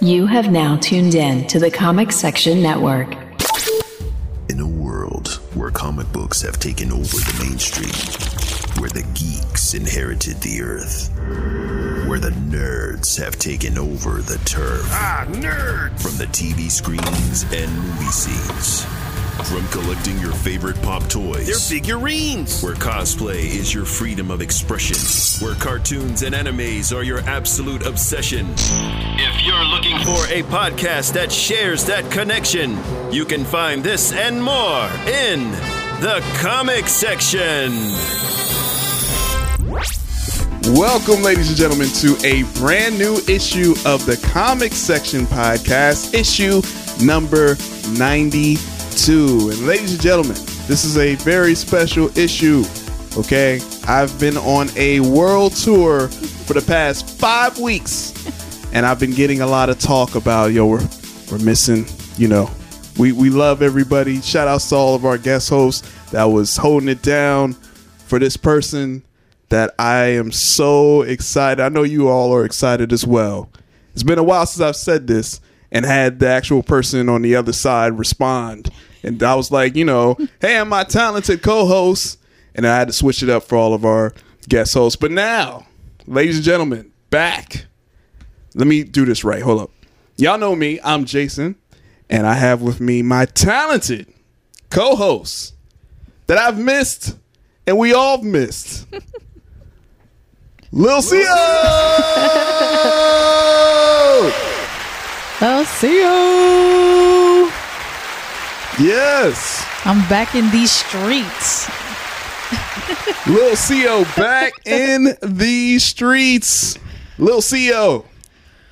You have now tuned in to the Comic Section Network. In a world where comic books have taken over the mainstream, where the geeks inherited the earth, where the nerds have taken over the turf. Ah, nerds! From the TV screens and movie scenes. From collecting your favorite pop toys. They're figurines! Where cosplay is your freedom of expression. Where cartoons and animes are your absolute obsession. If you're looking for a podcast that shares that connection, you can find this and more in the comic section. Welcome, ladies and gentlemen, to a brand new issue of the Comic Section Podcast, issue number 92. And ladies and gentlemen, this is a very special issue. Okay, I've been on a world tour for the past five weeks, and I've been getting a lot of talk about yo, we're, we're missing, you know, we, we love everybody. Shout outs to all of our guest hosts that was holding it down for this person that I am so excited. I know you all are excited as well. It's been a while since I've said this and had the actual person on the other side respond. And I was like, you know, hey, I'm my talented co host. And I had to switch it up for all of our guest hosts. But now, ladies and gentlemen, back. Let me do this right. Hold up. Y'all know me. I'm Jason. And I have with me my talented co host that I've missed and we all have missed. Lil! I'll see you. Yes. I'm back in these streets. Lil Xio back in the streets. Lil Xio,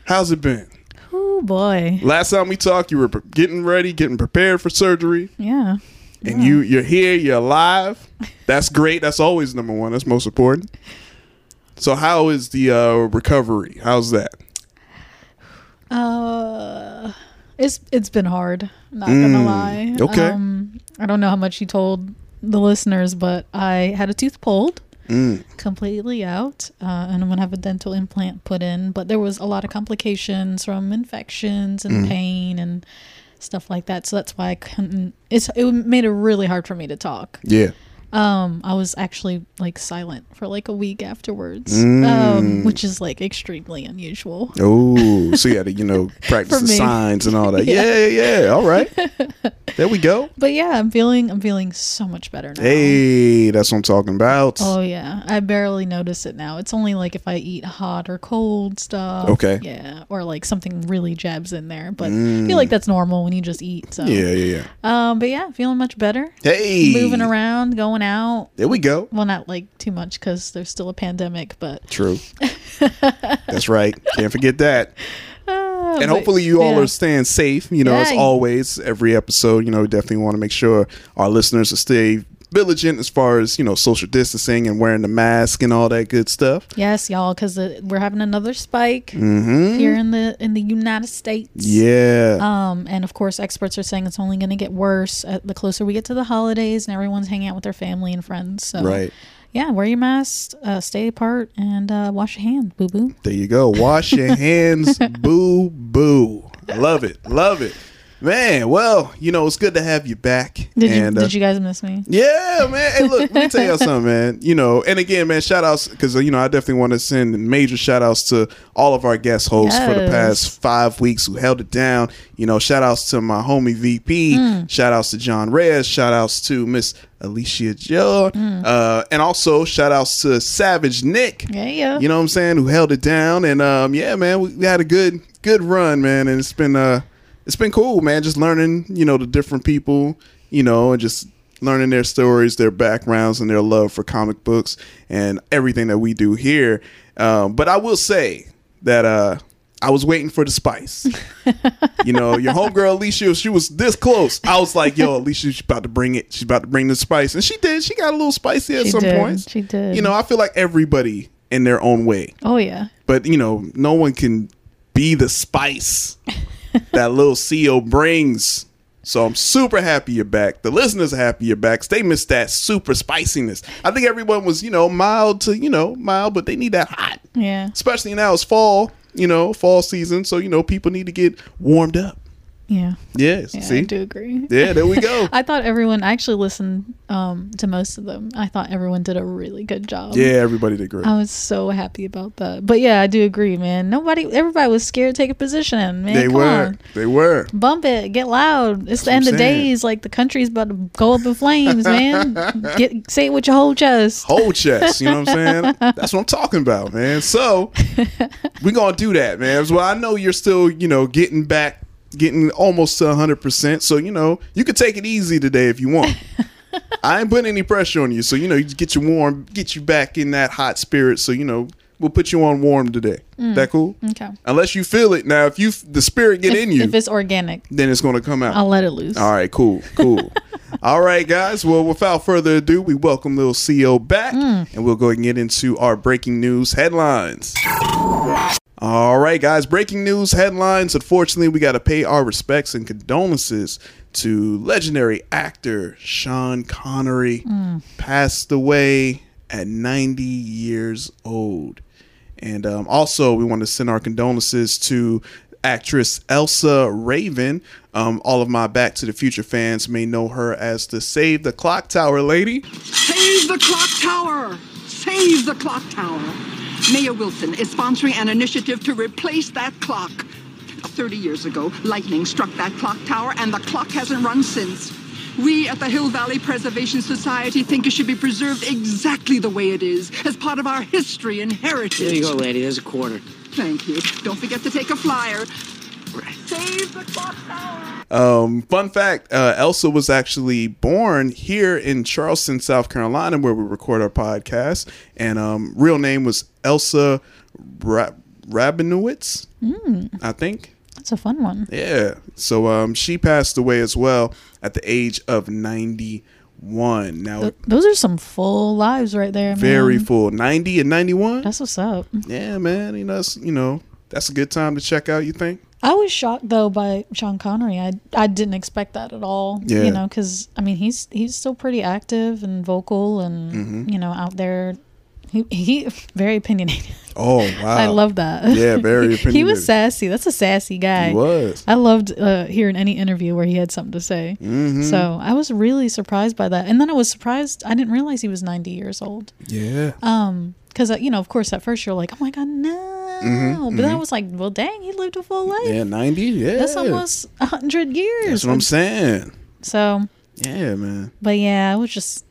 how's it been? Oh boy. Last time we talked, you were getting ready, getting prepared for surgery, Yeah. and you you're here, you're alive. That's great. That's always number one. That's most important. So, how is the uh, recovery? How's that? Uh it's it's been hard. Not gonna lie. Mm, okay. Um I don't know how much you told the listeners, but I had a tooth pulled. Mm. Completely out, uh, and I'm gonna have a dental implant put in. But there was a lot of complications from infections and Mm. pain and stuff like that. So that's why I couldn't. It's it made it really hard for me to talk. Yeah. Um, I was actually like silent for like a week afterwards, Mm. um, which is like extremely unusual. Oh, so you had to, you know, practice the signs and all that. Yeah, Yeah. yeah. All right. There we go. But yeah, I'm feeling I'm feeling so much better now. Hey, that's what I'm talking about. Oh yeah, I barely notice it now. It's only like if I eat hot or cold stuff. Okay. Yeah, or like something really jabs in there. But I feel like that's normal when you just eat. So Mm. Yeah, yeah, yeah. Um, but yeah, feeling much better. Hey, Moving around, going out. There we go. Well, not like too much because there's still a pandemic, but True. That's right. Can't forget that. uh, And but, hopefully you all yeah. are staying safe. You know, as always, every episode, you know, we definitely want to make sure our listeners stay vigilant as far as, you know, social distancing and wearing the mask and all that good stuff. Yes, y'all, because we're having another spike here in the in the United States. Mm-hmm. Yeah. Um, and of course, experts are saying it's only going to get worse at the closer we get to the holidays, and everyone's hanging out with their family and friends. So, right. yeah, wear your mask, uh, stay apart, and uh, wash your hands, boo boo. There you go. Wash your hands. boo boo. Love it. Love it. Man, well, you know, it's good to have you back. Did you uh, did you guys miss me? Yeah, man. Hey, look, let me tell you something, man. You know, and again, man, shout outs because, you know, I definitely want to send major shout outs to all of our guest hosts for the past five weeks who held it down. You know, shout outs to my homie VP, Hmm. shout outs to John Reyes, shout outs to Miss Alicia Joe, Hmm. uh, and also shout outs to Savage Nick. Yeah, yeah. You know what I'm saying? Who held it down? And um, yeah, man, we, we had a good good run, man, and it's been uh, it's been cool, man. Just learning, you know, the different people, you know, and just learning their stories, their backgrounds, and their love for comic books and everything that we do here. Um, but I will say that uh, I was waiting for the spice. you know, your homegirl Alicia, she was this close. I was like, yo, Alicia, she's about to bring it. She's about to bring the spice. And she did. She got a little spicy at She some did. points. She did. You know, I feel like everybody in their own way. Oh yeah. But, you know, no one can be the spice that little Xio brings. So I'm super happy you're back. The listeners are happy you're back. They missed that super spiciness. I think everyone was, you know, mild to, you know, mild, but they need that hot Yeah. especially now it's fall you know, fall season. So, you know, people need to get warmed up. Yeah. Yes. Yeah, See? I do agree. Yeah, there we go. I thought everyone I actually listened um, to most of them. I thought everyone did a really good job. yeah, everybody did great. I was so happy about that. But yeah, I do agree, man. Nobody, everybody was scared to take a position, man. they were. on. They were. Bump it, get loud. It's the end of days. Like the country's about to go up in flames, man. Get say it with your whole chest. Whole chest. You know what I'm saying? That's what I'm talking about, man. So we're gonna do that, man. Well, I know you're still, you know, getting back, getting almost to 100. percent So you know, you can take it easy today if you want. I ain't putting any pressure on you, so you know, you get you warm, get you back in that hot spirit. So you know, we'll put you on warm today. Mm. That cool? Okay. Unless you feel it now, if you the spirit get If, in you, if it's organic, then it's gonna come out. I'll let it loose. All right, cool, cool. All right, guys. Well, without further ado, we welcome little Xio back, mm. and we'll go and get into our breaking news headlines. All right, guys. Breaking news headlines. Unfortunately, we got to pay our respects and condolences to legendary actor Sean Connery, passed away at 90 years old. And um, also, we want to send our condolences to actress Elsa Raven. Um, all of my Back to the Future fans may know her as the Save the Clock Tower lady. Save the clock tower! Save the clock tower! Mayor Wilson is sponsoring an initiative to replace that clock. 30 years ago, lightning struck that clock tower, and the clock hasn't run since. We at the Hill Valley Preservation Society think it should be preserved exactly the way it is, as part of our history and heritage. There you go, lady. There's a quarter. Thank you. Don't forget to take a flyer. Save the clock tower! Um, fun fact: uh, Elsa was actually born here in Charleston, South Carolina, where we record our podcast, and um, real name was Elsa Ra- Rabinowitz, I think. That's a fun one. Yeah. So um, she passed away as well at the age of 91. Now, Th- those are some full lives right there, man. very full. 90 and 91. That's what's up. yeah, man. You know, that's, you know, that's a good time to check out. You think? I was shocked though by Sean Connery. I I didn't expect that at all. Yeah. You know, because I mean he's he's still pretty active and vocal and Mm-hmm. you know out there. He he very opinionated. Oh wow! I love that. Yeah, very opinionated. he was sassy. That's a sassy guy. He was. I loved uh, hearing any interview where he had something to say. Mm-hmm. So I was really surprised by that, and then I was surprised. I didn't realize he was ninety years old. Yeah. Um, because you know, of course, at first you're like, oh my god, no. but then I was like, well, dang, he lived a full life. Mm-hmm, yeah, 90. Yeah. That's almost a hundred years. That's what I'm saying. So, Yeah, man. but yeah, I was just,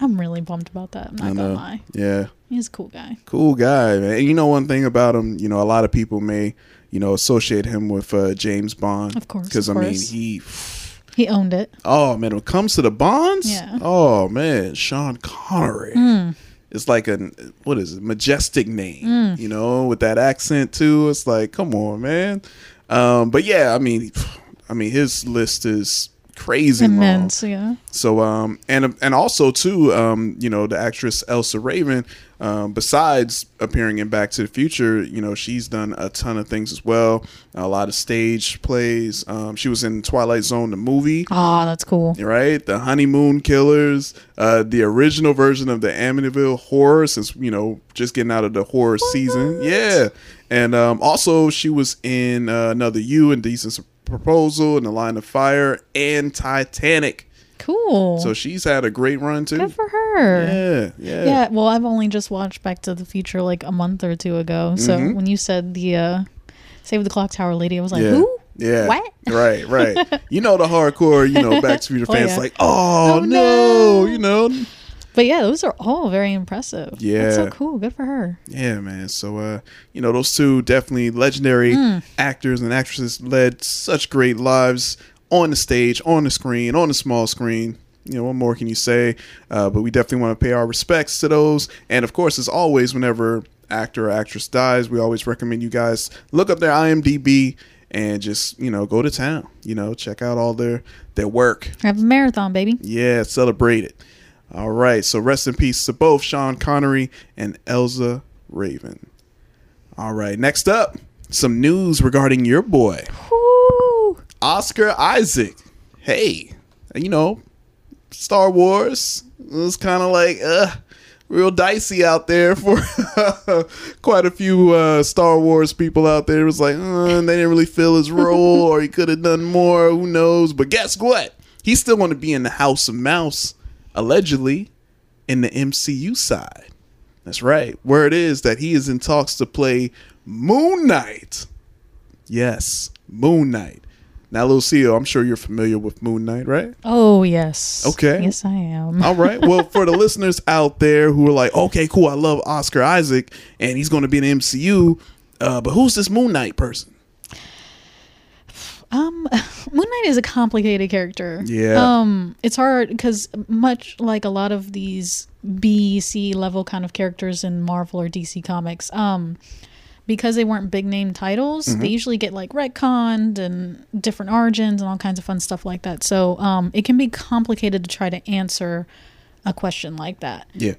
I'm really bummed about that. I'm not gonna lie. Yeah. He's a cool guy. Cool guy, man. And you know one thing about him, you know, a lot of people may, you know, associate him with uh, James Bond. Of course, Because I mean, he. He owned it. Oh man, when it comes to the Bonds, Yeah. Oh man, Sean Connery. Hmm. It's like a what is it? Majestic name, Hmm. you know, with that accent too. It's like, come on, man. Um, but yeah, I mean, I mean, his list is crazy long. Immense, yeah. So um and and also too um you know the actress Elsa Raven um besides appearing in Back to the Future you know she's done a ton of things as well a lot of stage plays um she was in Twilight Zone the movie Oh, that's cool. right the Honeymoon Killers uh the original version of the Amityville Horror since you know just getting out of the horror season yeah and um also she was in uh, another Indecent Proposal and The Line of Fire and Titanic Cool. so she's had a great run too. Good for her. Yeah, yeah. Yeah, well, I've only just watched Back to the Future like a month or two ago. So Mm-hmm. when you said the uh, Save the Clock Tower lady, I was like, yeah. who? Yeah. What? Right, right. you know the hardcore, you know, Back to the Future Oh, fans yeah. like, oh, Oh, no, no. you know. But yeah, those are all very impressive. Yeah. That's so cool. Good for her. Yeah, man. So uh, you know, those two definitely legendary Hmm. actors and actresses led such great lives on the stage, on the screen, on the small screen. You know, what more can you say? Uh, but we definitely want to pay our respects to those. And of course, as always, whenever actor or actress dies, we always recommend you guys look up their IMDb and just you know go to town. You know, check out all their their work. Have a marathon, baby. Yeah, celebrate it. All right, so rest in peace to both Sean Connery and Elsa Raven. All right, next up, some news regarding your boy, Woo! Oscar Isaac. Hey, you know, Star Wars it was kind of like, uh, real dicey out there for quite a few uh, Star Wars people out there. It was like uh, they didn't really fill his role, or he could have done more. Who knows? But guess what? He's still going to be in the House of Mouse, allegedly, in the MCU side. That's right. Where it is that he is in talks to play Moon Knight. Yes, Moon Knight. Now, Lucio, I'm sure you're familiar with Moon Knight, right? Oh yes. Okay. Yes, I am. All right. Well, for the listeners out there who are like, okay, cool, I love Oscar Isaac, and he's going to be in the MCU, uh, but who's this Moon Knight person? Um, Moon Knight is a complicated character. Yeah. Um, it's hard because much like a lot of these B, C level kind of characters in Marvel or DC comics, um, because they weren't big name titles, Mm-hmm. they usually get like retconned and different origins and all kinds of fun stuff like that. So, um, it can be complicated to try to answer a question like that Yeah.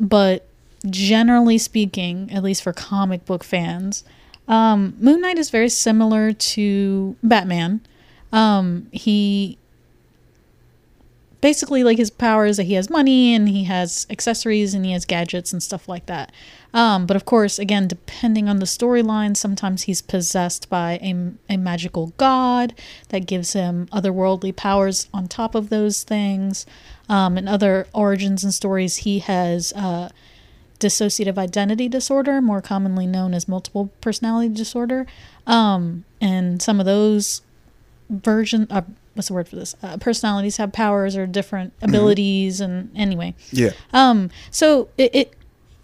but generally speaking, at least for comic book fans, um, Moon Knight is very similar to Batman. Um, he basically like his power is that he has money and he has accessories and he has gadgets and stuff like that. Um, but of course, again, depending on the storyline, sometimes he's possessed by a, a magical god that gives him otherworldly powers on top of those things. Um, in other origins and stories, he has uh, dissociative identity disorder, more commonly known as multiple personality disorder. Um, and some of those version, uh, what's the word for this? Uh, personalities have powers or different abilities, and anyway, Yeah. um, so it, it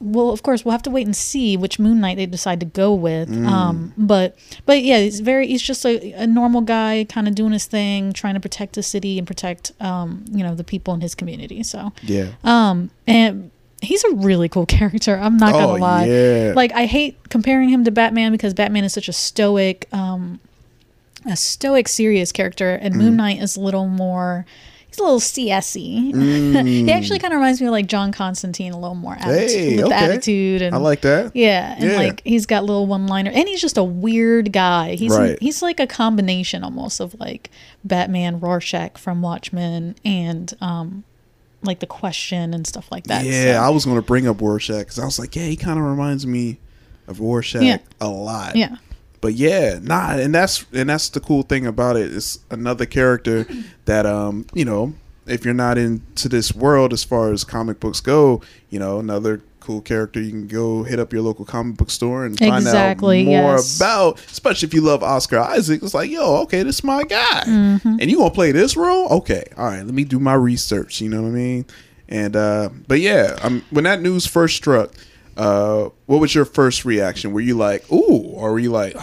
well, of course, we'll have to wait and see which Moon Knight they decide to go with. Um, but but yeah, he's very he's just a, a normal guy, kind of doing his thing, trying to protect the city and protect um, you know the people in his community. So Yeah. um, and he's a really cool character. I'm not Oh, gonna lie. yeah. Like I hate comparing him to Batman because Batman is such a stoic, um, a stoic, serious character, and Mm. Moon Knight is a little more. He's a little CSy. he actually kind of reminds me of like John Constantine, a little more attitude, Mm. Hey, with okay. attitude and I like that. yeah, and Yeah. like he's got little one liner, and he's just a weird guy. He's Right. he's like a combination almost of like Batman, Rorschach from Watchmen, and um, like the Question and stuff like that. Yeah, So- I was going to bring up Rorschach because I was like, yeah, he kind of reminds me of Rorschach Yeah. a lot. yeah, but yeah, nah, and that's and that's the cool thing about it. It's another character that um, you know, if you're not into this world as far as comic books go, you know, another cool character you can go hit up your local comic book store and find Exactly, out more yes. about. Especially if you love Oscar Isaac, it's like, yo, okay, this is my guy, Mm-hmm. and you gonna play this role? Okay, all right, let me do my research. You know what I mean? And uh, but yeah, um, when that news first struck, uh, what was your first reaction? Were you like, ooh, or were you like,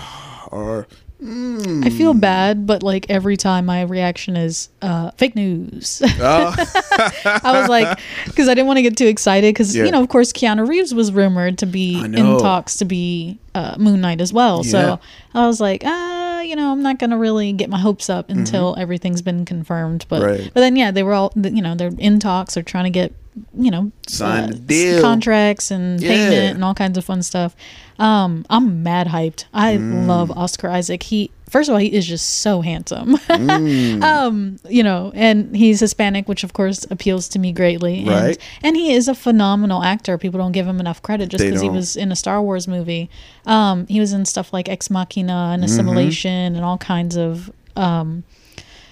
or I feel bad, but like every time my reaction is uh, fake news. I was like, because I didn't want to get too excited, because Yeah. you know, of course, Keanu Reeves was rumored to be in talks to be uh, Moon Knight as well. Yeah. So I was like, ah, you know, I'm not gonna really get my hopes up Mm-hmm. until everything's been confirmed. But Right. but then yeah, they were all you know they're in talks. They're trying to get you know uh, deal. contracts and Yeah. payment and all kinds of fun stuff. Um, I'm mad hyped. I Mm. love Oscar Isaac. He first of all he is just so handsome. Mm. um, you know, and he's Hispanic, which of course appeals to me greatly. And, Right. and he is a phenomenal actor. People don't give him enough credit just because he was in a Star Wars movie. Um, he was in stuff like Ex Machina Mm-hmm. and Annihilation and all kinds of. Um,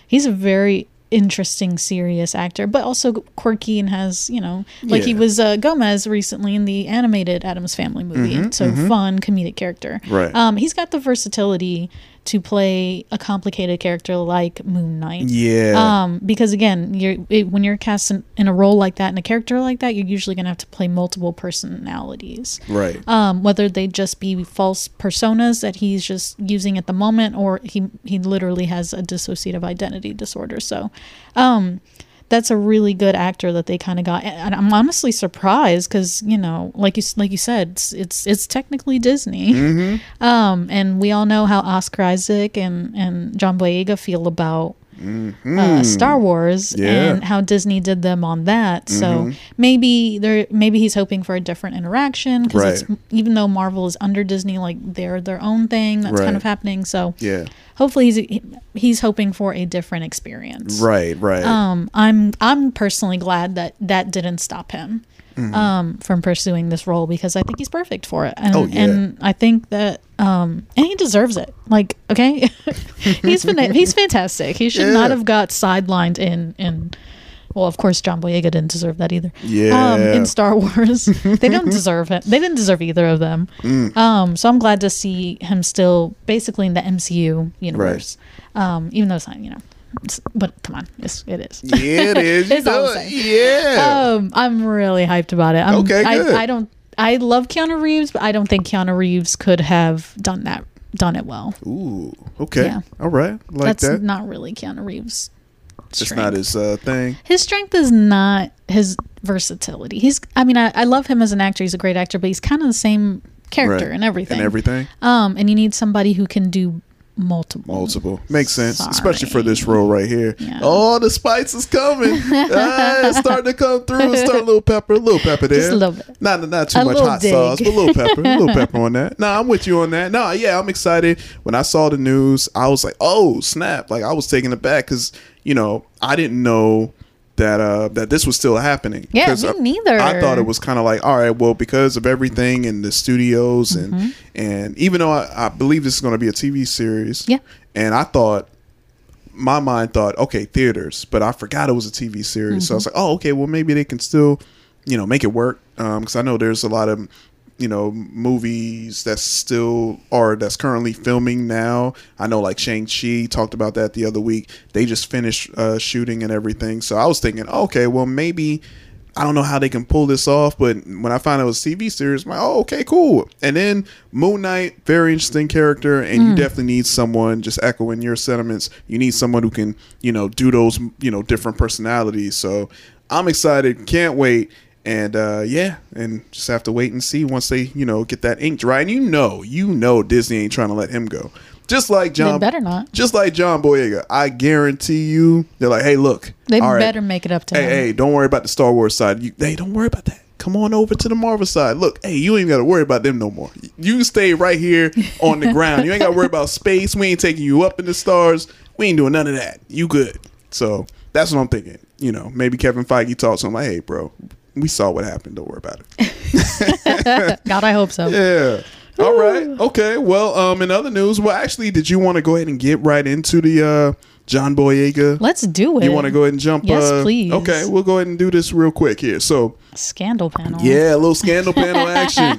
he's a very interesting, serious actor, but also quirky and has you know, like he was uh, Gomez recently in the animated Addams Family movie. Mm-hmm, so fun comedic character. Right. Um, he's got the versatility to play a complicated character like Moon Knight. yeah, Um, because again, you're it, when you're cast in, in a role like that and a character like that, you're usually gonna have to play multiple personalities. right, Um, whether they just be false personas that he's just using at the moment, or he he literally has a dissociative identity disorder. So, um, that's a really good actor that they kind of got, and I'm honestly surprised because you know, like you like you said, it's it's, it's technically Disney, Mm-hmm. um, and we all know how Oscar Isaac and and John Boyega feel about uh, Star Wars Mm-hmm. Yeah. Mm-hmm. and how Disney did them on that. So maybe they're maybe he's hoping for a different interaction because Right. even though Marvel is under Disney, like they're their own thing that's Right. kind of happening. So yeah, hopefully he's he's hoping for a different experience. right, right. Um, I'm I'm personally glad that that didn't stop him. Um, from pursuing this role because I think he's perfect for it, and Oh, yeah. and I think that um, and he deserves it. Like, okay, he's fan- he's fantastic. He should not have got sidelined in in. Well, of course, John Boyega didn't deserve that either. Um, Yeah. in Star Wars, they don't deserve it. They didn't deserve either of them. Mm. Um, so I'm glad to see him still basically in the MCU universe. Um, even though it's not, you know, but come on, it's, it is. Yeah, it is. It's all the same. Yeah. Um, I'm really hyped about it. I'm, Okay, I, good. I don't. I love Keanu Reeves, but I don't think Keanu Reeves could have done that, done it well. Ooh. Okay. Yeah. All right. Like That's that. not really Keanu Reeves. It's not his uh, thing. His strength is not his versatility. He's. I mean, I, I love him as an actor. He's a great actor, but he's kind of the same character Right. and everything. And everything. Um, and you need somebody who can do multiple. Multiple. Makes sense. Especially for this role right here. Yeah. Oh, the spice is coming. ah, it's starting to come through. Start a little pepper, a little pepper there. Just a little bit. Not not too A much hot dig. sauce, but a little pepper. a little pepper on that. No, I'm with you on that. No, yeah, I'm excited. When I saw the news, I was like, oh, snap. Like I was taken aback because, you know, I didn't know that uh that this was still happening. Yeah, me I- neither. I thought it was kind of like, all right, well, because of everything in the studios and Mm-hmm. and even though I, I believe this is going to be a TV series, Yeah. and I thought my mind thought, okay, theaters, but I forgot it was a TV series. So I was like, oh, okay, well, maybe they can still, you know, make it work. Because I know there's a lot of, you know, movies that's still or that's currently filming now. I know like Shang Chi talked about that the other week. They just finished uh, shooting and everything. So I was thinking, okay, well, maybe. I don't know how they can pull this off, but when I found out it was a TV series, I'm like, oh, okay, cool. And then Moon Knight, very interesting character, and you definitely need someone, just echoing your sentiments, you need someone who can, you know, do those, you know, different personalities. So I'm excited, can't wait. And uh, yeah, and just have to wait and see once they, you know, get that ink dry. And you know, you know, Disney ain't trying to let him go. Just like John, better not. Just like John Boyega, I guarantee you, they're like, hey, look, They all right, better make it up to hey, him. hey, don't worry about the Star Wars side. You, hey, don't worry about that. Come on over to the Marvel side. Look, hey, you ain't got to worry about them no more. You stay right here on the ground. You ain't got to worry about space. We ain't taking you up in the stars. We ain't doing none of that. You good. So that's what I'm thinking. You know, maybe Kevin Feige talks him like, hey, bro, we saw what happened. Don't worry about it. God, I hope so. Yeah. All right. Okay. Well, um, in other news, well, actually, did you want to go ahead and get right into the uh, John Boyega? Let's do it. You want to go ahead and jump? Yes, uh, please. Okay, we'll go ahead and do this real quick here. So, Scandal panel. yeah, a little scandal panel action.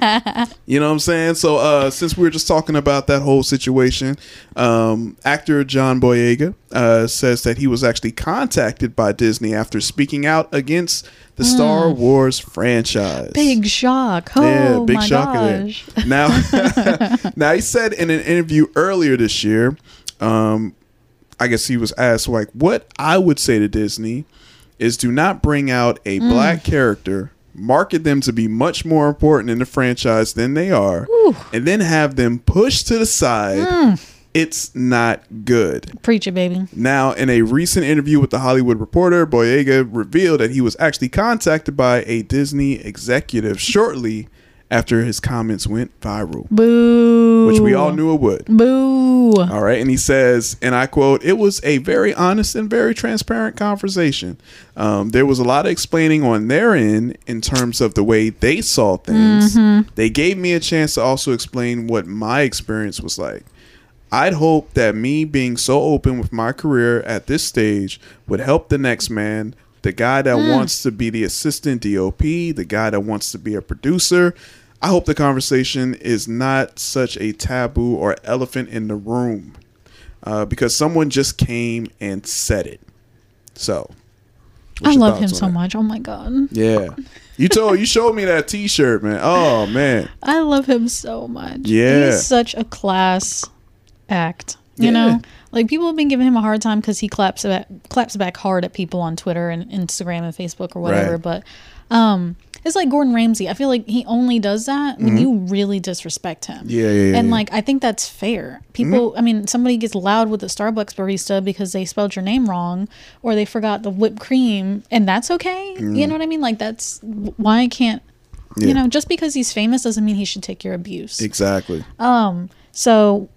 You know what I'm saying? So, uh, since we were just talking about that whole situation, um, actor John Boyega uh, says that he was actually contacted by Disney after speaking out against the Star Wars franchise. Big shock. Oh Yeah, big my shocker gosh. Now, now he said in an interview earlier this year, um, I guess he was asked like, what I would say to Disney is do not bring out a Mm. black character, market them to be much more important in the franchise than they are, and then have them pushed to the side. Mm. It's not good. Preach it, baby. Now, in a recent interview with the Hollywood Reporter, Boyega revealed that he was actually contacted by a Disney executive shortly after his comments went viral, Boo. which we all knew it would. Boo. All right. And he says, and I quote, it was a very honest and very transparent conversation. Um, there was a lot of explaining on their end in terms of the way they saw things. They gave me a chance to also explain what my experience was like. I'd hope that me being so open with my career at this stage would help the next man, the guy that wants to be the assistant DOP, the guy that wants to be a producer. I hope the conversation is not such a taboo or elephant in the room uh, because someone just came and said it. So, I love him so that? much. Oh my god. Yeah, you told you showed me that T-shirt, man. Oh man, I love him so much. Yeah. He's such a class act. You Yeah. know? Like people have been giving him a hard time because he claps back, claps back hard at people on Twitter and Instagram and Facebook or whatever. Right. But um it's like Gordon Ramsay. I feel like he only does that when you really disrespect him. Mm-hmm. Yeah, yeah, yeah, And like I think that's fair. People I mean, somebody gets loud with the Starbucks barista because they spelled your name wrong or they forgot the whipped cream and that's okay. You know what I mean? Like that's why I can't Mm. Yeah. you know, just because he's famous doesn't mean he should take your abuse. exactly. Um. So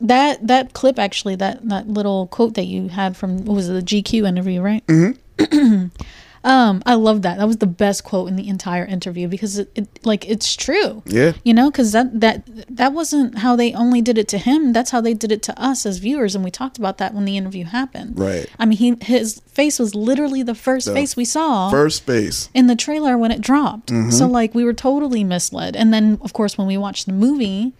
that that clip actually that that little quote that you had from what was it the GQ interview right? Mm-hmm. Um, I love that. That was the best quote in the entire interview because it, it like it's true. Yeah. You know, because that that that wasn't how they only did it to him. That's how they did it to us as viewers, and we talked about that when the interview happened. Right. I mean, he his face was literally the first face we saw First face in the trailer when it dropped. Mm-hmm. So like we were totally misled. And then of course when we watched the movie,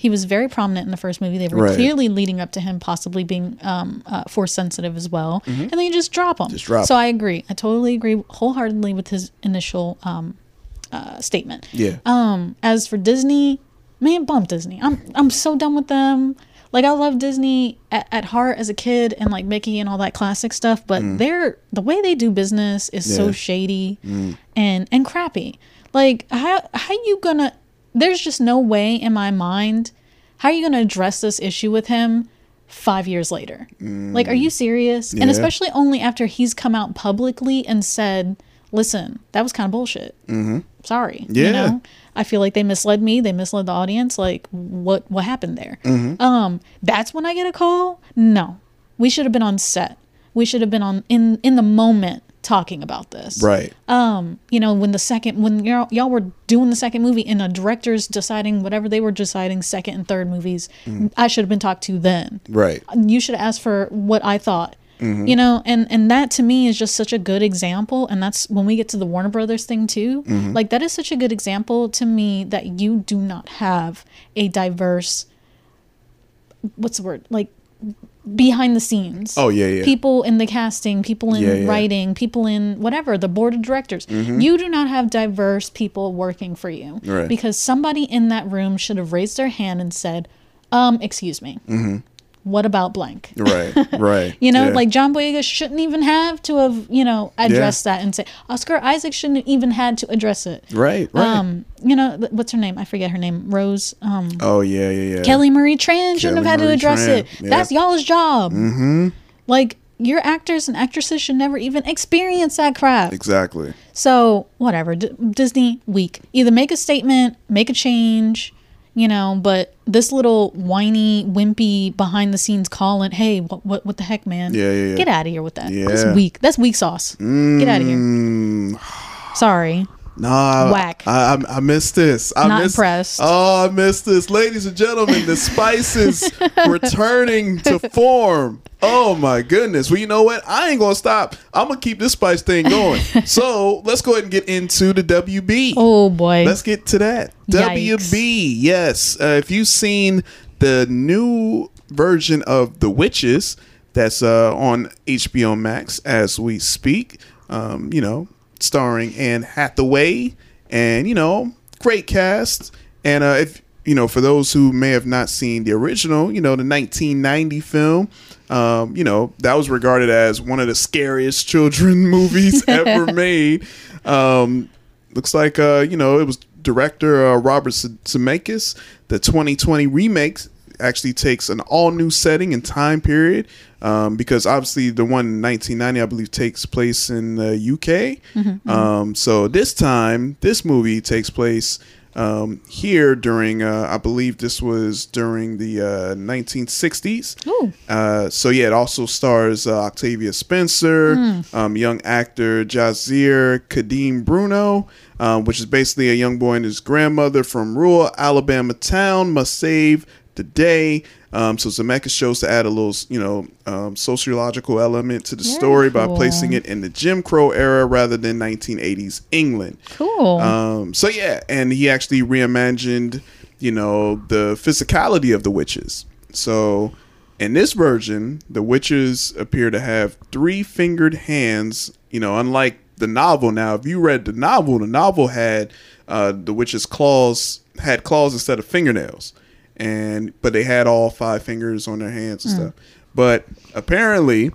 he was very prominent in the first movie. They were Right. clearly leading up to him possibly being um, uh, force sensitive as well. And then you just drop him. Mm-hmm. Just drop so. I agree. I totally agree wholeheartedly with his initial um, uh, statement. Yeah. Um, as for Disney, man, bump Disney. I'm I'm so done with them. Like I love Disney at, at heart as a kid and like Mickey and all that classic stuff, but they're the way they do business is Mm. Yeah. Mm. so shady and and crappy. Like how how you gonna there's just no way in my mind how are you gonna address this issue with him five years later? Like are you serious? And Mm. Especially only after he's come out publicly and said, Listen, that was kind of bullshit sorry Yeah. you know i feel like they misled me they misled the audience like what what happened there Mm-hmm. um that's when i get a call no we should have been on set we should have been on in in the moment talking about this Right. um you know when the second when y'all, y'all were doing the second movie and the directors deciding whatever they were deciding second and third movies mm-hmm. i should have been talked to then Right. you should ask for what I thought. Mm-hmm. You know, and and that to me is just such a good example, and that's when we get to the Warner Brothers thing too. Mm-hmm. Like that is such a good example to me that you do not have a diverse. What's the word like? Behind the scenes. Oh, yeah, yeah. People in the casting, people in Yeah, yeah. writing, people in whatever, the board of directors. You do not have diverse people working for you. Right. Because somebody in that room should have raised their hand and said, um, excuse me. What about blank? Right. Right. You know, Yeah. like John Boyega shouldn't even have to have, you know, addressed that and say Oscar Isaac shouldn't have even had to address it. Right. Right. Um, you know, what's her name? I forget her name. Rose. Um, oh yeah. Yeah. Yeah. Kelly Marie Tran shouldn't have had to address Tran, it. yeah. That's y'all's job. Mm-hmm. Like your actors and actresses should never even experience that crap. Exactly. So whatever, D- Disney weak. Either make a statement, make a change, you know. But this little whiny, wimpy, behind the scenes calling, "Hey, what, what, what the heck, man? Yeah, yeah, yeah. Get out of here with that. That's Yeah. weak. That's weak sauce. Get out of here. Mm, Sorry. Nah, Whack. I, I, I missed this. I Not missed, impressed. Oh, I missed this, ladies and gentlemen. The spices returning to form. Oh my goodness. Well, you know what? I ain't gonna stop. I'm gonna keep this spice thing going. so let's go ahead and get into the WB. Oh boy. Let's get to that. Yikes. WB, yes. Uh, if you've seen the new version of The Witches that's uh, on HBO Max as we speak, um, you know, starring Anne Hathaway, and you know, great cast. And uh, if you know, for those who may have not seen the original, you know, the 1990 film, um, you know, that was regarded as one of the scariest children movies ever made. Um, looks like uh, you know, it was director uh, Robert Zemeckis. The 2020 remake actually takes an all new setting and time period um, because obviously the one in 1990 I believe takes place in the UK. Um, so this time, this movie takes place um, here during uh, I believe this was during the uh, 1960s. Uh, so yeah, it also stars uh, Octavia Spencer, um, young actor Jahzir Kadeem Bruno, um, which is basically a young boy and his grandmother from rural Alabama town must save the day. Um, so Zemeckis chose to add a little, you know, um, sociological element to the Very story by placing it in the Jim Crow era rather than 1980s England. cool. Um, so yeah, and he actually reimagined, you know, the physicality of the witches. So in this version, the witches appear to have three fingered hands. You know, unlike the novel. Now, if you read the novel, the novel had uh, the witches' claws had claws instead of fingernails, and but they had all five fingers on their hands and stuff. But apparently,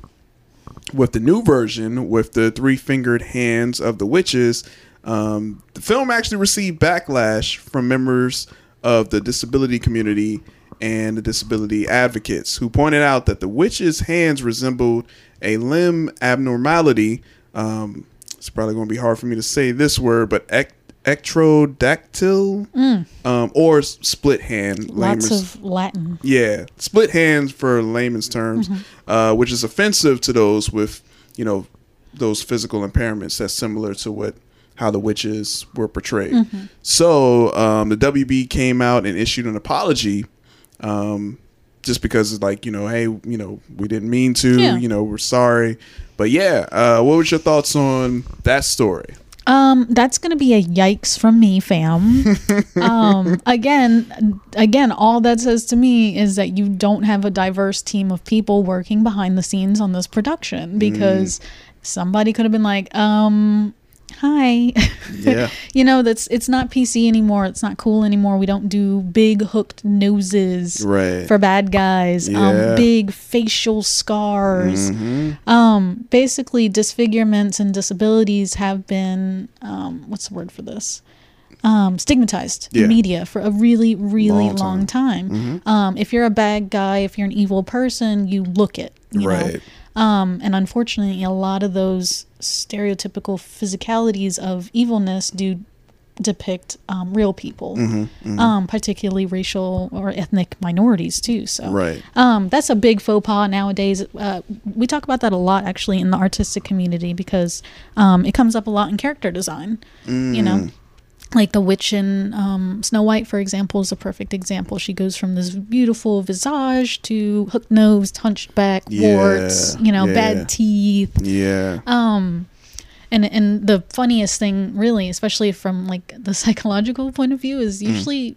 with the new version with the three fingered hands of the witches um, the film actually received backlash from members of the disability community and the disability advocates who pointed out that the witches hands resembled a limb abnormality um, it's probably going to be hard for me to say this word but ec- ectrodactyl um, or split hand Mm. Lots layman's- of Latin. yeah, split hands for layman's terms, uh, which is offensive to those with, you know, those physical impairments that's similar to what how the witches were portrayed. Mm-hmm. So um, the WB came out and issued an apology, um, just because it's like you know, hey, you know, we didn't mean to, Yeah. you know, we're sorry. But yeah, uh, what was your thoughts on that story? Um, that's gonna be a yikes from me, fam. um, again, again, all that says to me is that you don't have a diverse team of people working behind the scenes on this production because somebody could have been like, um, hi. Yeah. you know, that's it's not PC anymore. It's not cool anymore. We don't do big hooked noses Right. for bad guys. Yeah. Mm-hmm. Um, big facial scars. mm-hmm. Um, basically, disfigurements and disabilities have been um, what's the word for this? Um, stigmatized Yeah. in media for a really, really Long long, time. time. Um, if you're a bad guy, if you're an evil person, you look it. You Right. Know? Um, and unfortunately, a lot of those stereotypical physicalities of evilness do depict um, real people, Mm-hmm, Um, particularly racial or ethnic minorities too. So, Right. um, that's a big faux pas nowadays. Uh, we talk about that a lot actually in the artistic community because um, it comes up a lot in character design. You Mm. know, like the witch in um, Snow White, for example, is a perfect example. She goes from this beautiful visage to hook nosed, hunchback, Yeah, warts, you know, yeah. bad teeth. Yeah. Um, and and the funniest thing, really, especially from like the psychological point of view, Mm. is usually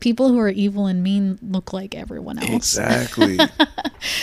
people who are evil and mean look like everyone else. exactly.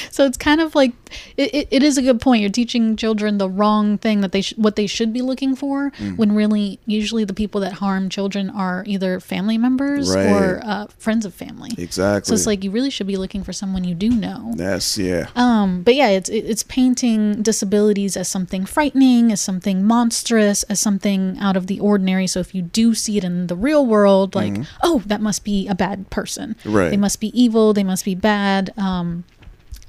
So it's kind of like it, it, it is a good point. You're teaching children the wrong thing that they sh- what they should be looking for Mm. when really usually the people that harm children are either family members Right. or uh, friends of family. exactly. So it's like you really should be looking for someone you do know. that's yeah. Um, but yeah, it's it- it's painting disabilities as something frightening, as something monstrous, as something out of the ordinary. So if you do see it in the real world, like oh, that must be a bad person. Mm-hmm. Right. They must be evil. They must be bad. Um,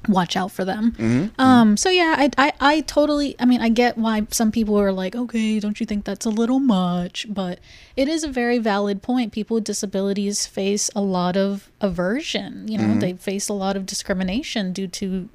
watch out for them. Mm-hmm. Um, so yeah, I, I I totally. I mean, I get why some people are like, okay, don't you think that's a little much? But it is a very valid point. People with disabilities face a lot of aversion. You know, Mm-hmm. they face a lot of discrimination due to,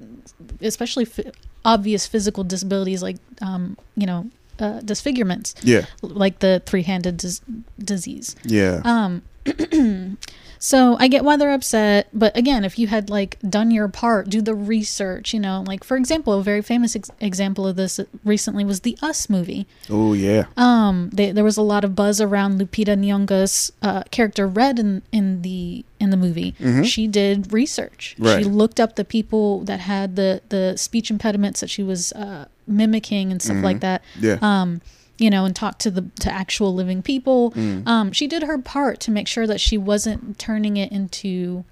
especially f- obvious physical disabilities like, um, you know, uh, disfigurements. Yeah. Like the three-handed dis- disease. Yeah. Um, So I get why they're upset, but again, if you had like done your part, do the research, you know, like for example, a very famous ex- example of this recently was the Us movie. oh yeah. Um, they, there was a lot of buzz around Lupita Nyong'o's uh, character Red in in the in the movie. She did research. Mm-hmm. Right. She looked up the people that had the the speech impediments that she was uh, mimicking and stuff like that Mm-hmm. Yeah. um, you know, and talk to the to actual living people. Mm. Um, she did her part to make sure that she wasn't turning it into,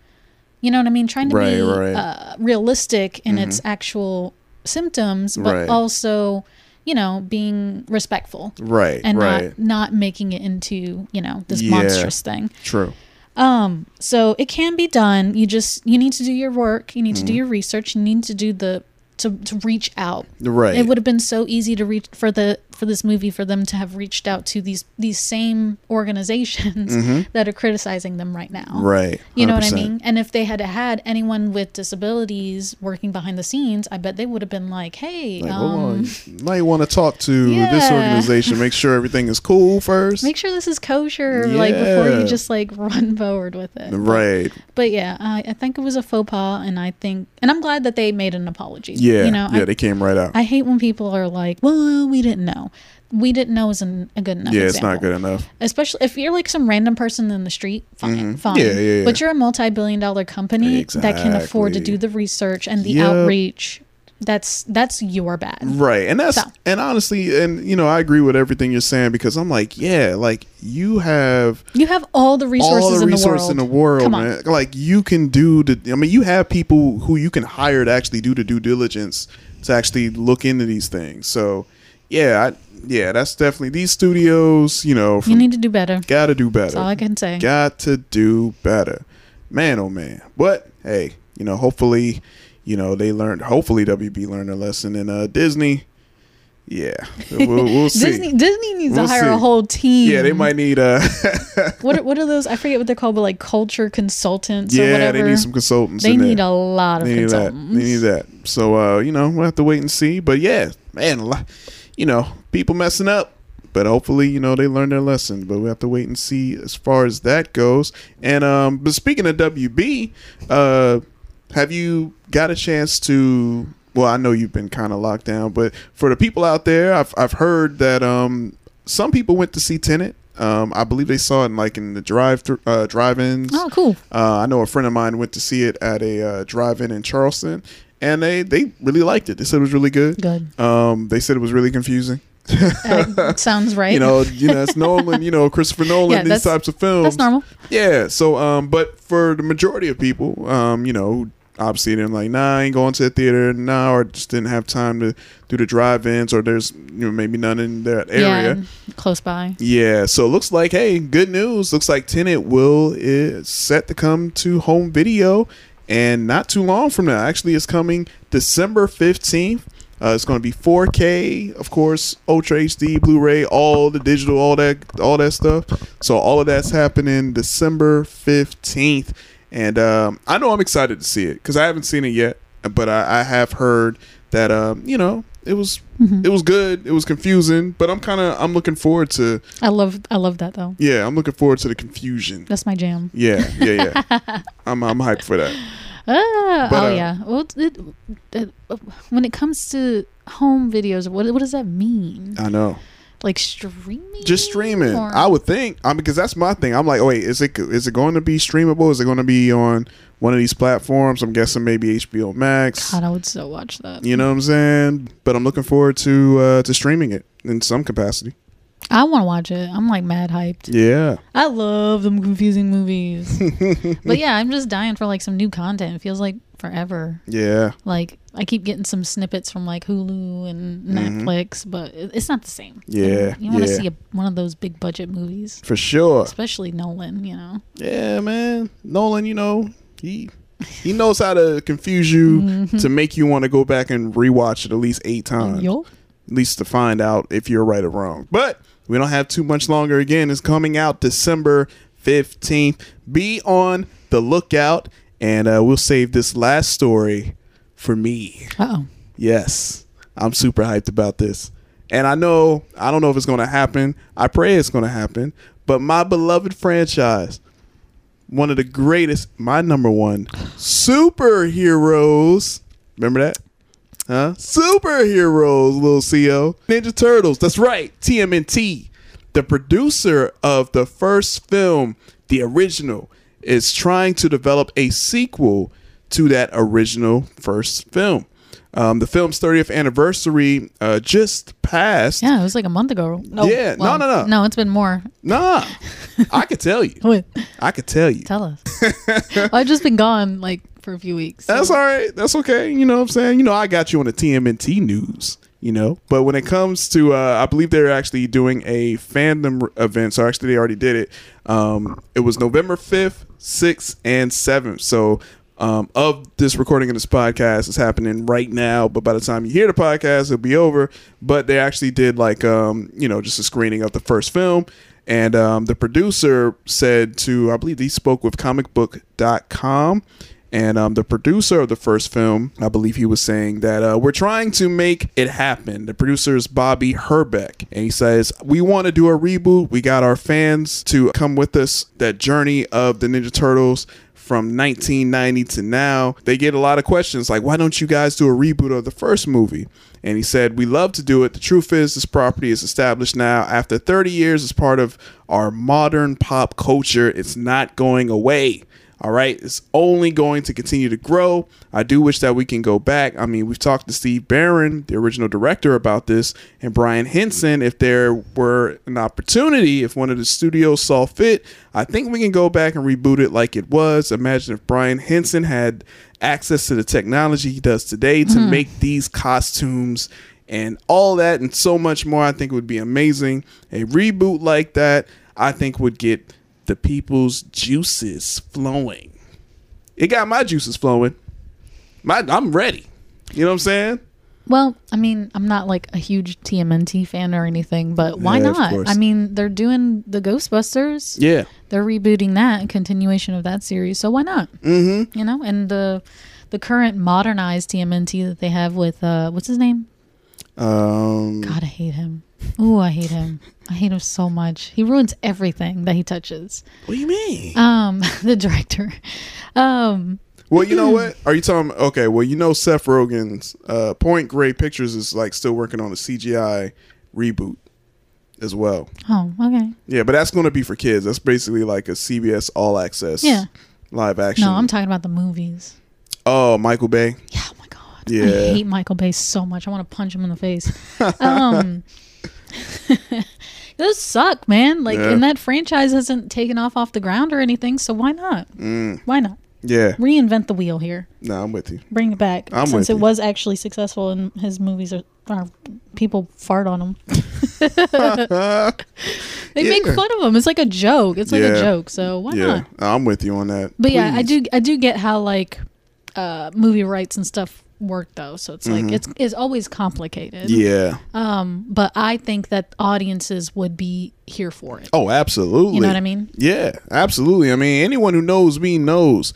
you know what I mean, trying to Right, be right. Uh, realistic in its actual symptoms, but Right. also, you know, being respectful right. and right. not not making it into you know this Yeah. monstrous thing. True. Um, so it can be done. You just you need to do your work. You need to Mm. do your research. You need to do the to to reach out. Right. It would have been so easy to reach for the for this movie for them to have reached out to these these same organizations that are criticizing them right now. Mm-hmm. Right. You know what I mean? And if they had had anyone with disabilities working behind the scenes, I bet they would have been like, "Hey, Like, um. You might want to talk to this organization. Make sure everything is cool first. make sure this is kosher, like before you just like run forward with it." right. But yeah, I, I think it was a faux pas, and I think, and I'm glad that they made an apology. Yeah. You know, yeah. I, they came right out. I hate when people are like, "Well, we didn't know." We didn't know isn't a good enough. yeah, it's not good enough. Especially if you're like some random person in the street, fine, fine. Mm-hmm. Yeah, yeah, yeah. But you're a multi-billion-dollar company that can afford to do the research and the Yep. outreach. That's that's your bad. Right. And that's So. and honestly, and you know, I agree with everything you're saying because I'm like, yeah, like you have You have all the resources, all the in, resources the in the world, man. Like you can do the. I mean, you have people who you can hire to actually do the due diligence to actually look into these things. So, yeah, I, yeah, that's definitely these studios. You know, You need to do better. got to do better. That's all I can say. Got to do better, man. Oh man. But hey, you know, hopefully, you know, they learned. Hopefully, WB learned a lesson in uh, Disney. Yeah, we'll, we'll see. Disney Disney needs We'll to hire a whole team. Yeah, they might need uh What are, what are those? I forget what they're called, but like culture consultants or yeah, whatever. they need some consultants. They need there. a lot of They need that. consultants. They need that. So uh, you know, we'll have to wait and see. But yeah, man, a lot, you know, people messing up. But hopefully, you know, they learn their lesson. But we have to wait and see as far as that goes. And um, but speaking of WB, uh, have you got a chance to? Well, I know you've been kind of locked down, but for the people out there, I've I've heard that um, some people went to see Tenet. Um, I believe they saw it in, like in the drive uh, drive-ins. Oh, cool. Uh, I know a friend of mine went to see it at a uh, drive-in in Charleston, and they they really liked it. They said it was really good. Good. Um, they said it was really confusing. Uh, sounds right. You know, you know, it's Nolan. You know, Christopher Nolan. Yeah, these types of films. that's normal. Yeah. So, um, but for the majority of people, um, you know, obviously they're like, nah, I ain't going to the theater, nah, or just didn't have time to do the drive-ins, or there's you know maybe none in that area. Yeah, close by. Yeah, so it looks like hey, good news. Looks like Tenet will is set to come to home video, and not too long from now. Actually, it's coming December fifteenth. Uh, it's going to be 4K, of course, Ultra HD, Blu-ray, all the digital, all that, all that stuff. So all of that's happening December fifteenth, and um, I know I'm excited to see it because I haven't seen it yet, but I, I have heard that um, you know it was it was good, it was confusing, but I'm kind of I'm looking forward to I love I love that though. yeah, I'm looking forward to the confusion. That's my jam. Yeah, yeah, yeah. I'm I'm hyped for that. Ah, But, oh uh, yeah. Well, it, it, when it comes to home videos, what what does that mean? I know. Like streaming? Just streaming. Or- I would think. I mean, because that's my thing. I'm like, oh wait, is it is it going to be streamable? Is it going to be on one of these platforms? I'm guessing maybe HBO Max. God, I would so watch that. You know what I'm saying? But I'm looking forward to uh, to streaming it in some capacity. I want to watch it. I'm like mad hyped. Yeah. I love them confusing movies. but yeah, I'm just dying for like some new content. It feels like forever. Yeah. Like I keep getting some snippets from like Hulu and Netflix, but it's not the same. Mm-hmm. Yeah, you want to yeah. see a, one of those big budget movies, For sure. especially Nolan. You know, Yeah, man. Nolan, you know, he he knows how to confuse you to make you want to go back and rewatch it at least eight times. yo, At least to find out if you're right or wrong. But we don't have too much longer. Again, it's coming out December 15th. Be on the lookout, and uh, we'll save this last story for me. oh, Yes, I'm super hyped about this. And I know, I don't know if it's going to happen. I pray it's going to happen. But my beloved franchise, one of the greatest, my number one superheroes. Remember that? Huh? Superheroes, little Xio. Ninja Turtles. That's right. TMNT. The producer of the first film, the original, is trying to develop a sequel to that original first film. Um, the film's 30th anniversary uh, just passed. yeah, it was like a month ago. No, Yeah, no, no, no. no, it's been more. Nah, I could tell you. What? I could tell you. Tell us. I've just been gone like for a few weeks. so- That's all right. That's okay. You know what I'm saying? You know, I got you on the TMNT news, you know. But when it comes to, uh, I believe they're actually doing a fandom event. So actually, they already did it. Um, it was November 5th, 6th, and 7th. So um, of this recording of this podcast is happening right now. But by the time you hear the podcast, it'll be over. But they actually did like, um, you know, just a screening of the first film. And um, the producer said to, I believe he spoke with comicbook.com. And um, the producer of the first film, I believe he was saying that uh, we're trying to make it happen. The producer is Bobby Herbeck. And he says, We want to do a reboot. We got our fans to come with us that journey of the Ninja Turtles from 1990 to now. They get a lot of questions like, Why don't you guys do a reboot of the first movie? And he said, We love to do it. The truth is, this property is established now. After 30 years, as part of our modern pop culture, it's not going away. All right. It's only going to continue to grow. I do wish that we can go back. I mean, we've talked to Steve Barron, the original director, about this, and Brian Henson. If there were an opportunity, if one of the studios saw fit, I think we can go back and reboot it like it was. Imagine if Brian Henson had access to the technology he does today to mm-hmm. make these costumes and all that and so much more. I think it would be amazing. A reboot like that, I think, would get the people's juices flowing. It got my juices flowing. My, I'm ready. You know what I'm saying? Well, I mean, I'm not like a huge TMNT fan or anything, but why Yeah, not? I mean, they're doing the Ghostbusters. Yeah. They're rebooting that, continuation of that series. So why not? Mm-hmm. You know, and the the current modernized TMNT that they have with uh, what's his name? Um, God, I hate him. Ooh, I hate him. I hate him so much. He ruins everything that he touches. what do you mean? Um, the director. Um, well, you know what? Are you talking? Okay, well, you know Seth Rogen's uh, Point Grey Pictures is like still working on a CGI reboot as well. oh, okay. Yeah, but that's going to be for kids. That's basically like a CBS All Access Yeah. live action. No, I'm talking about the movies. oh, Michael Bay. Yeah, oh my god. Yeah. I hate Michael Bay so much. I want to punch him in the face. um Those suck, man. Like Yeah. and that franchise hasn't taken off off the ground or anything, so why not? Mm. Why not? Yeah, Reinvent the wheel here. no, I'm with you. Bring it back. I'm since it you. was actually successful and his movies are, are people fart on them. they make fun of them. It's like a joke. It's like Yeah. a joke. So why yeah, not? I'm with you on that. But yeah, I do I do get how like uh movie rights and stuff work though. So it's like it's it's always complicated. Mm-hmm. Yeah. Um but I think that audiences would be here for it. Oh, absolutely. You know what I mean? Yeah, absolutely. I mean, anyone who knows me knows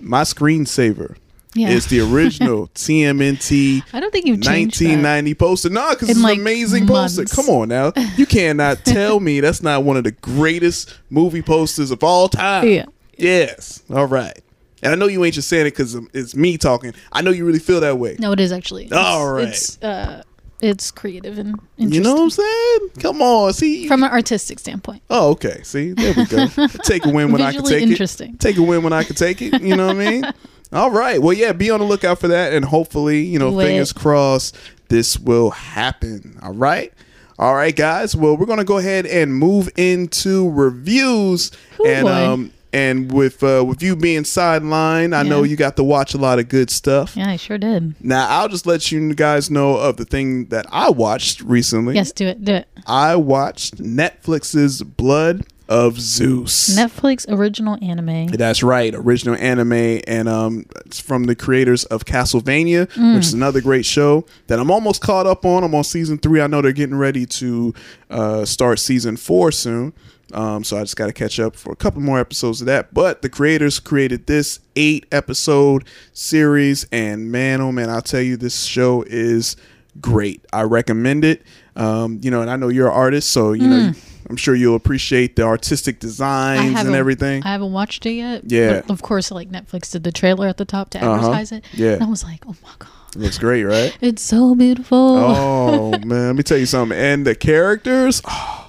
my screensaver Yeah. is the original TMNT I don't think you've changed 1990 poster. No, because In, it's like, an amazing months. poster. Come on now. You cannot tell me that's not one of the greatest movie posters of all time. Yeah. Yes. All right. And I know you ain't just saying it because it's me talking. I know you really feel that way. No, it is actually. It's, All right. It's uh it's creative and interesting. You know what I'm saying? Come on. See? From an artistic standpoint. Oh, okay. See, there we go. take a win when I can take interesting. it. Take a win when I can take it. You know what I mean? All right. Well, yeah. Be on the lookout for that, and hopefully, you know, fingers crossed, this will happen. All right. All right, guys. Well, we're gonna go ahead and move into reviews, Ooh, and boy. um, and with uh, with you being sidelined, I know you got to watch a lot of good stuff. Yeah, I sure did. Now, I'll just let you guys know of the thing that I watched recently. Yes, do it. Do it. I watched Netflix's Blood of Zeus. Netflix original anime. That's right, original anime, and um, it's from the creators of Castlevania, Mm. which is another great show that I'm almost caught up on. I'm on season three. I know they're getting ready to uh, start season four soon, um, so I just got to catch up for a couple more episodes of that. But the creators created this eight episode series, and man, oh man, I'll tell you, this show is great. I recommend it. Um, you know, and I know you're an artist, so you know. I'm sure you'll appreciate the artistic designs and everything. I haven't watched it yet. Yeah. Of course, like Netflix did the trailer at the top to Uh-huh. advertise it. Yeah. And I was like, oh my God. Looks great, right? It's so beautiful. Oh man, let me tell you something. And the characters, oh,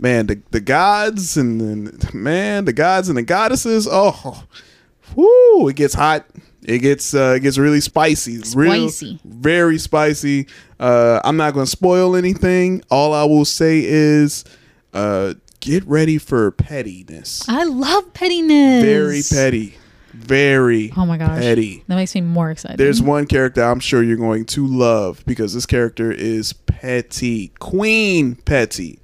man, the the gods and man, the gods and the goddesses. Oh, whoo! It gets hot. It gets uh, it gets really spicy. Real, Spicy. very spicy. Uh, I'm not going to spoil anything. All I will say is, uh, get ready for pettiness. I love pettiness. Very petty. Very. Oh my gosh. Petty. That makes me more excited. There's one character I'm sure you're going to love because this character is Petty. Queen Petty.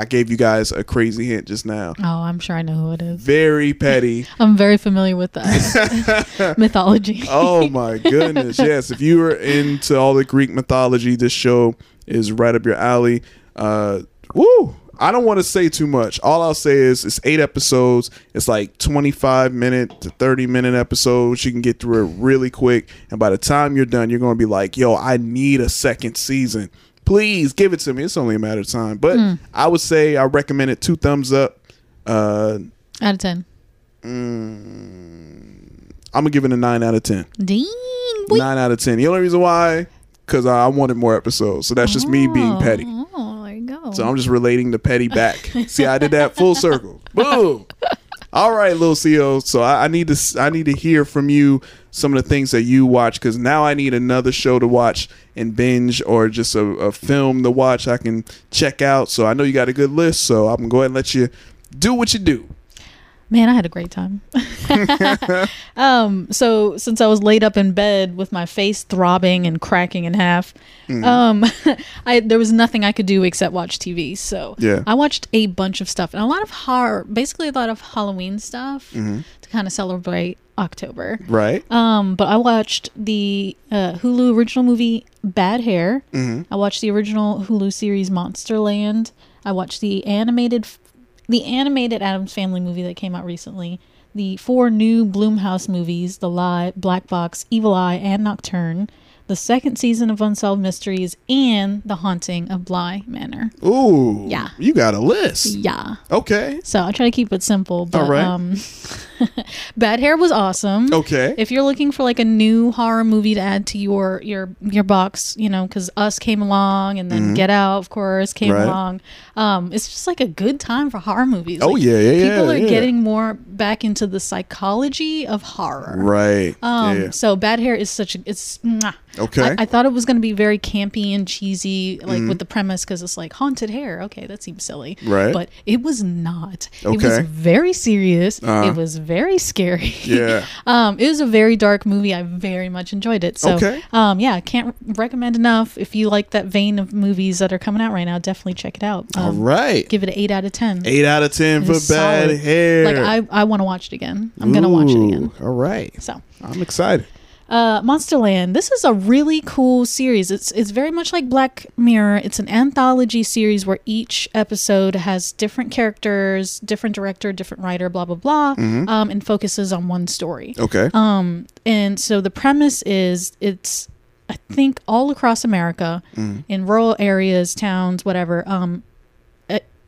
I gave you guys a crazy hint just now. Oh, I'm sure I know who it is. Very petty. I'm very familiar with that mythology. Oh my goodness. Yes, if you are into all the Greek mythology, this show is right up your alley. Uh woo! I don't want to say too much. All I'll say is it's eight episodes. It's like 25 minute to 30 minute episodes. You can get through it really quick. And by the time you're done, you're going to be like, yo, I need a second season. Please give it to me. It's only a matter of time. But Hmm. I would say I recommend it two thumbs up. Uh, Out of 10. I'm going to give it a nine out of 10. Ding. boy. Nine out of 10. The only reason why, because I wanted more episodes. So that's just me being petty. Oh, there you go. So I'm just relating the petty back. See, I did that full circle. Boom. All right, little Xio. So I, I need to I need to hear from you some of the things that you watch because now I need another show to watch and binge or just a, a film to watch I can check out. So I know you got a good list. So I'm gonna go ahead and let you do what you do. Man, I had a great time. um, so since I was laid up in bed with my face throbbing and cracking in half, Mm-hmm. um, I there was nothing I could do except watch TV. So Yeah. I watched a bunch of stuff and a lot of horror, basically a lot of Halloween stuff Mm-hmm. to kind of celebrate October. Right? Um, but I watched the uh, Hulu original movie Bad Hair. Mm-hmm. I watched the original Hulu series Monsterland. I watched the animated, the animated Addams Family movie that came out recently. The four new Blumhouse movies: The Lie, Black Box, Evil Eye, and Nocturne. the second season of Unsolved Mysteries, and The Haunting of Bly Manor. Ooh. Yeah. You got a list. Yeah. Okay. So I try to keep it simple. But, All right. Um, Bad Hair was awesome. Okay. If you're looking for like a new horror movie to add to your your your box, you know, because Us came along and then Get Out, of course, came Mm-hmm. Right. along. Um, it's just like a good time for horror movies. Oh, Like, yeah, yeah, People yeah, are yeah. getting more back into the psychology of horror. Right. Um, yeah. So Bad Hair is such a it's. mwah. Okay. Mm-hmm. I, I thought it was going to be very campy and cheesy, like with the premise, because it's like haunted hair. Okay, that seems silly, Right. But it was not. Okay. It was very serious. Uh-huh. It was very scary. Yeah. um, it was a very dark movie. I very much enjoyed it. So, Okay. um, yeah, can't recommend enough. If you like that vein of movies that are coming out right now, definitely check it out. Um, All right. Give it an eight out of ten. Eight out of ten It for bad solid. hair. Like I, I want to watch it again. I'm gonna watch it again. All right. So. I'm excited. Uh, Monsterland. This is a really cool series. It's it's very much like Black Mirror. It's an anthology series where each episode has different characters, different director, different writer, blah blah blah, um, and focuses on one story. Okay. Um, and so the premise is it's I think all across America, in rural areas, towns, whatever. Um,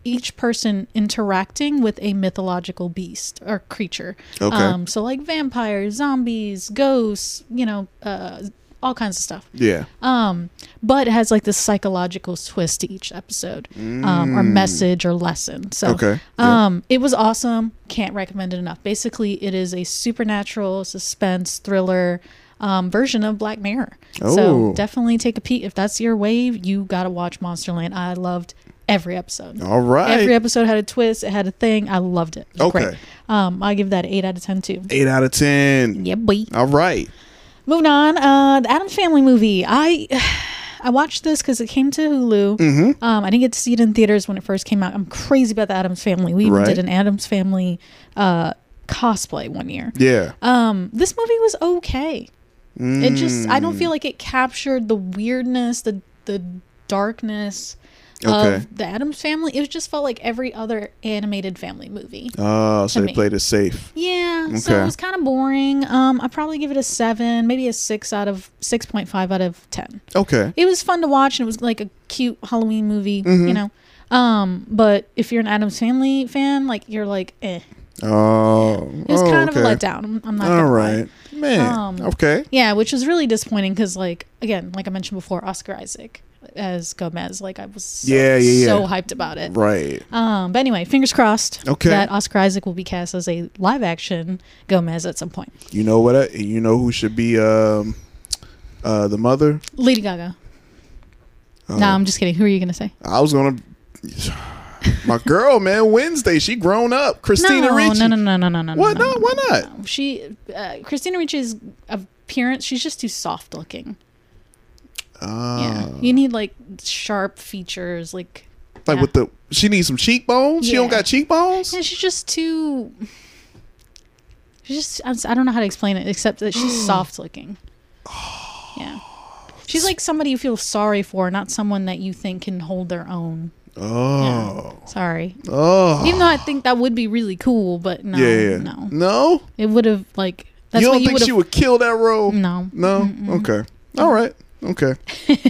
each person interacting with a mythological beast or creature. Okay. Um, so like vampires, zombies, ghosts, you know, uh, all kinds of stuff. yeah. Um, but it has like this psychological twist to each episode, um, or message or lesson. So, Mm. Okay, yeah. um, it was awesome. Can't recommend it enough. Basically, it is a supernatural suspense thriller. Um, version of Black Mirror. Oh. So definitely take a peek. If that's your wave, you gotta watch Monsterland. I loved every episode. All right. Every episode had a twist. It had a thing. I loved it. It Okay. Great. Um, I give that an eight out of ten too. Eight out of ten. Yeah, boy. All right. Moving on, uh, the Addams Family movie. I I watched this because it came to Hulu. Mm-hmm. Um, I didn't get to see it in theaters when it first came out. I'm crazy about the Addams Family. We even Right. did an Addams Family uh, cosplay one year. Yeah. Um, this movie was okay. It just I don't feel Mm. like it captured the weirdness, the the darkness Okay. of the Addams Family. It just felt like every other animated family movie. Oh, so they me. played it safe. Yeah, so it was kind of boring. Um, I'd probably give it a seven, maybe a six out of six point five out of ten. Okay. It was fun to watch, and it was like a cute Halloween movie, Mm-hmm. you know. Um, but if you're an Addams Family fan, like you're like, eh, Oh. it was oh, kind okay. of a letdown. I'm, not. All gonna lie. Man. Um, okay. Yeah, which was really disappointing because, like, again, like I mentioned before, Oscar Isaac as Gomez, like I was so, Yeah, yeah, yeah. so hyped about it. Right. Um, but anyway, fingers crossed Okay. that Oscar Isaac will be cast as a live action Gomez at some point. You know what? I, you know who should be um, uh, the mother? Lady Gaga. Oh. No, I'm just kidding. Who are you gonna say? I was gonna. My girl, man, Wednesday. She grown up. Christina no, Ricci. no, no, no, no, no, no. What? No, No, why not? no. She, uh, Christina Ricci's appearance. She's just too soft looking. Uh, yeah, you need like sharp features. Like, Like yeah. with the, she needs some cheekbones. She don't got cheekbones. yeah, she's just too. She's just. I don't know how to explain it except that she's soft looking. Yeah, she's like somebody you feel sorry for, not someone that you think can hold their own. Oh, Sorry. oh, Even though I think that would be really cool, but no, yeah, yeah. no, no. it would have like. That's you don't you think she would kill that role? No, No. Okay. All right. Okay.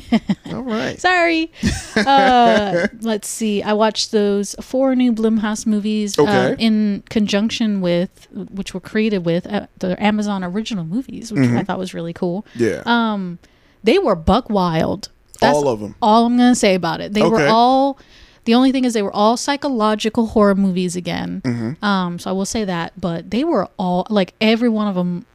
All right. Sorry. Uh, let's see. I watched those four new Blumhouse movies uh, in conjunction with, which were created with uh, the Amazon original movies, which Mm-hmm. I thought was really cool. Yeah. Um, they were buck wild. All of them. All I'm gonna say about it. They were all. The only thing is they were all psychological horror movies again. Mm-hmm. Um, so I will say that, but they were all like every one of them.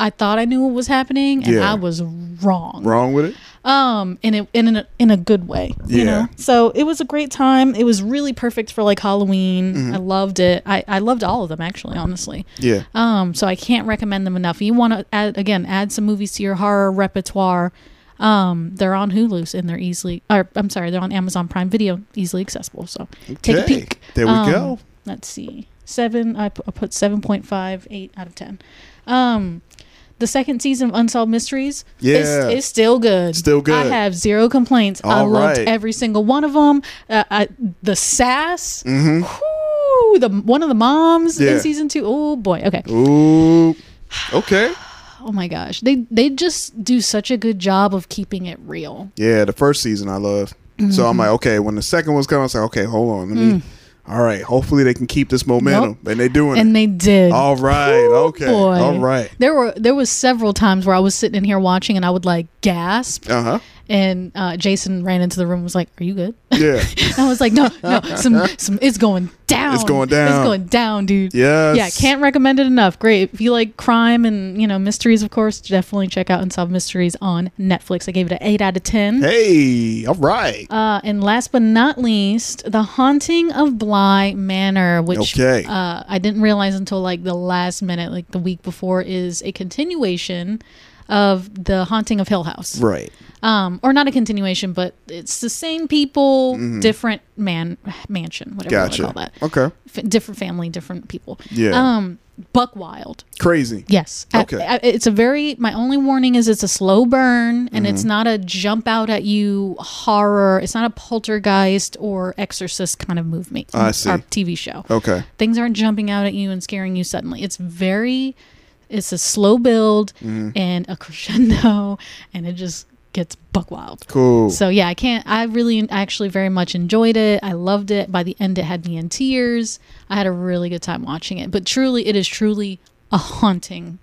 I thought I knew what was happening, and Yeah. I was wrong Wrong with it? um in a, in a in a good way you Yeah. know so it was a great time it was really perfect for like halloween Mm-hmm. i loved it i i loved all of them actually honestly Yeah. um so i can't recommend them enough you want to add again add some movies to your horror repertoire um they're on hulu and they're easily or i'm sorry they're on amazon prime video easily accessible so take a peek There we Um, go. let's see seven i, put seven point five eight out of 10 um the second season of Unsolved Mysteries Yeah. is, is still good. Still good. I have zero complaints. I All loved right. every single one of them. Uh, I, the sass, Mm-hmm. whoo, the one of the moms Yeah. in season two. Oh boy. Okay. Ooh. Okay. oh my gosh, they they just do such a good job of keeping it real. Yeah, the first season I love. So Mm-hmm. I'm like, okay, when the second one's coming, I was like, okay, hold on, let me. All right, hopefully they can keep this momentum, and they doing. And it. they did. All right, Ooh, okay, boy. all right. There were there was several times where I was sitting in here watching and I would like gasp, Uh huh. And uh, Jason ran into the room and was like, "Are you good?" Yeah. And I was like, "No, no, some some it's going down. It's going down. It's going down, dude." Yeah. Yeah, can't recommend it enough. Great. If you like crime and you know mysteries, of course, definitely check out Unsolved Mysteries on Netflix. I gave it an eight out of ten. Hey, all right. Uh, and last but not least, The Haunting of Bly Manor, which Okay. uh, I didn't realize until like the last minute, like the week before, is a continuation of The Haunting of Hill House. right. Um, or not a continuation, but it's the same people, different man mansion, whatever Mm-hmm. Gotcha. you want to call that. Okay. F- different family, different people. Yeah. Um, Buck Wild. Crazy. Yes. Okay. I- it's a very. My only warning is it's a slow burn, and Mm-hmm. it's not a jump out at you horror. It's not a poltergeist or exorcist kind of movie. I see. Or TV show. Okay. Things aren't jumping out at you and scaring you suddenly. It's very. It's a slow build Mm-hmm. and a crescendo, and it just gets buck wild. Cool. So yeah, I can't. I really, actually, very much enjoyed it. I loved it. By the end, it had me in tears. I had a really good time watching it. But truly, it is truly a haunting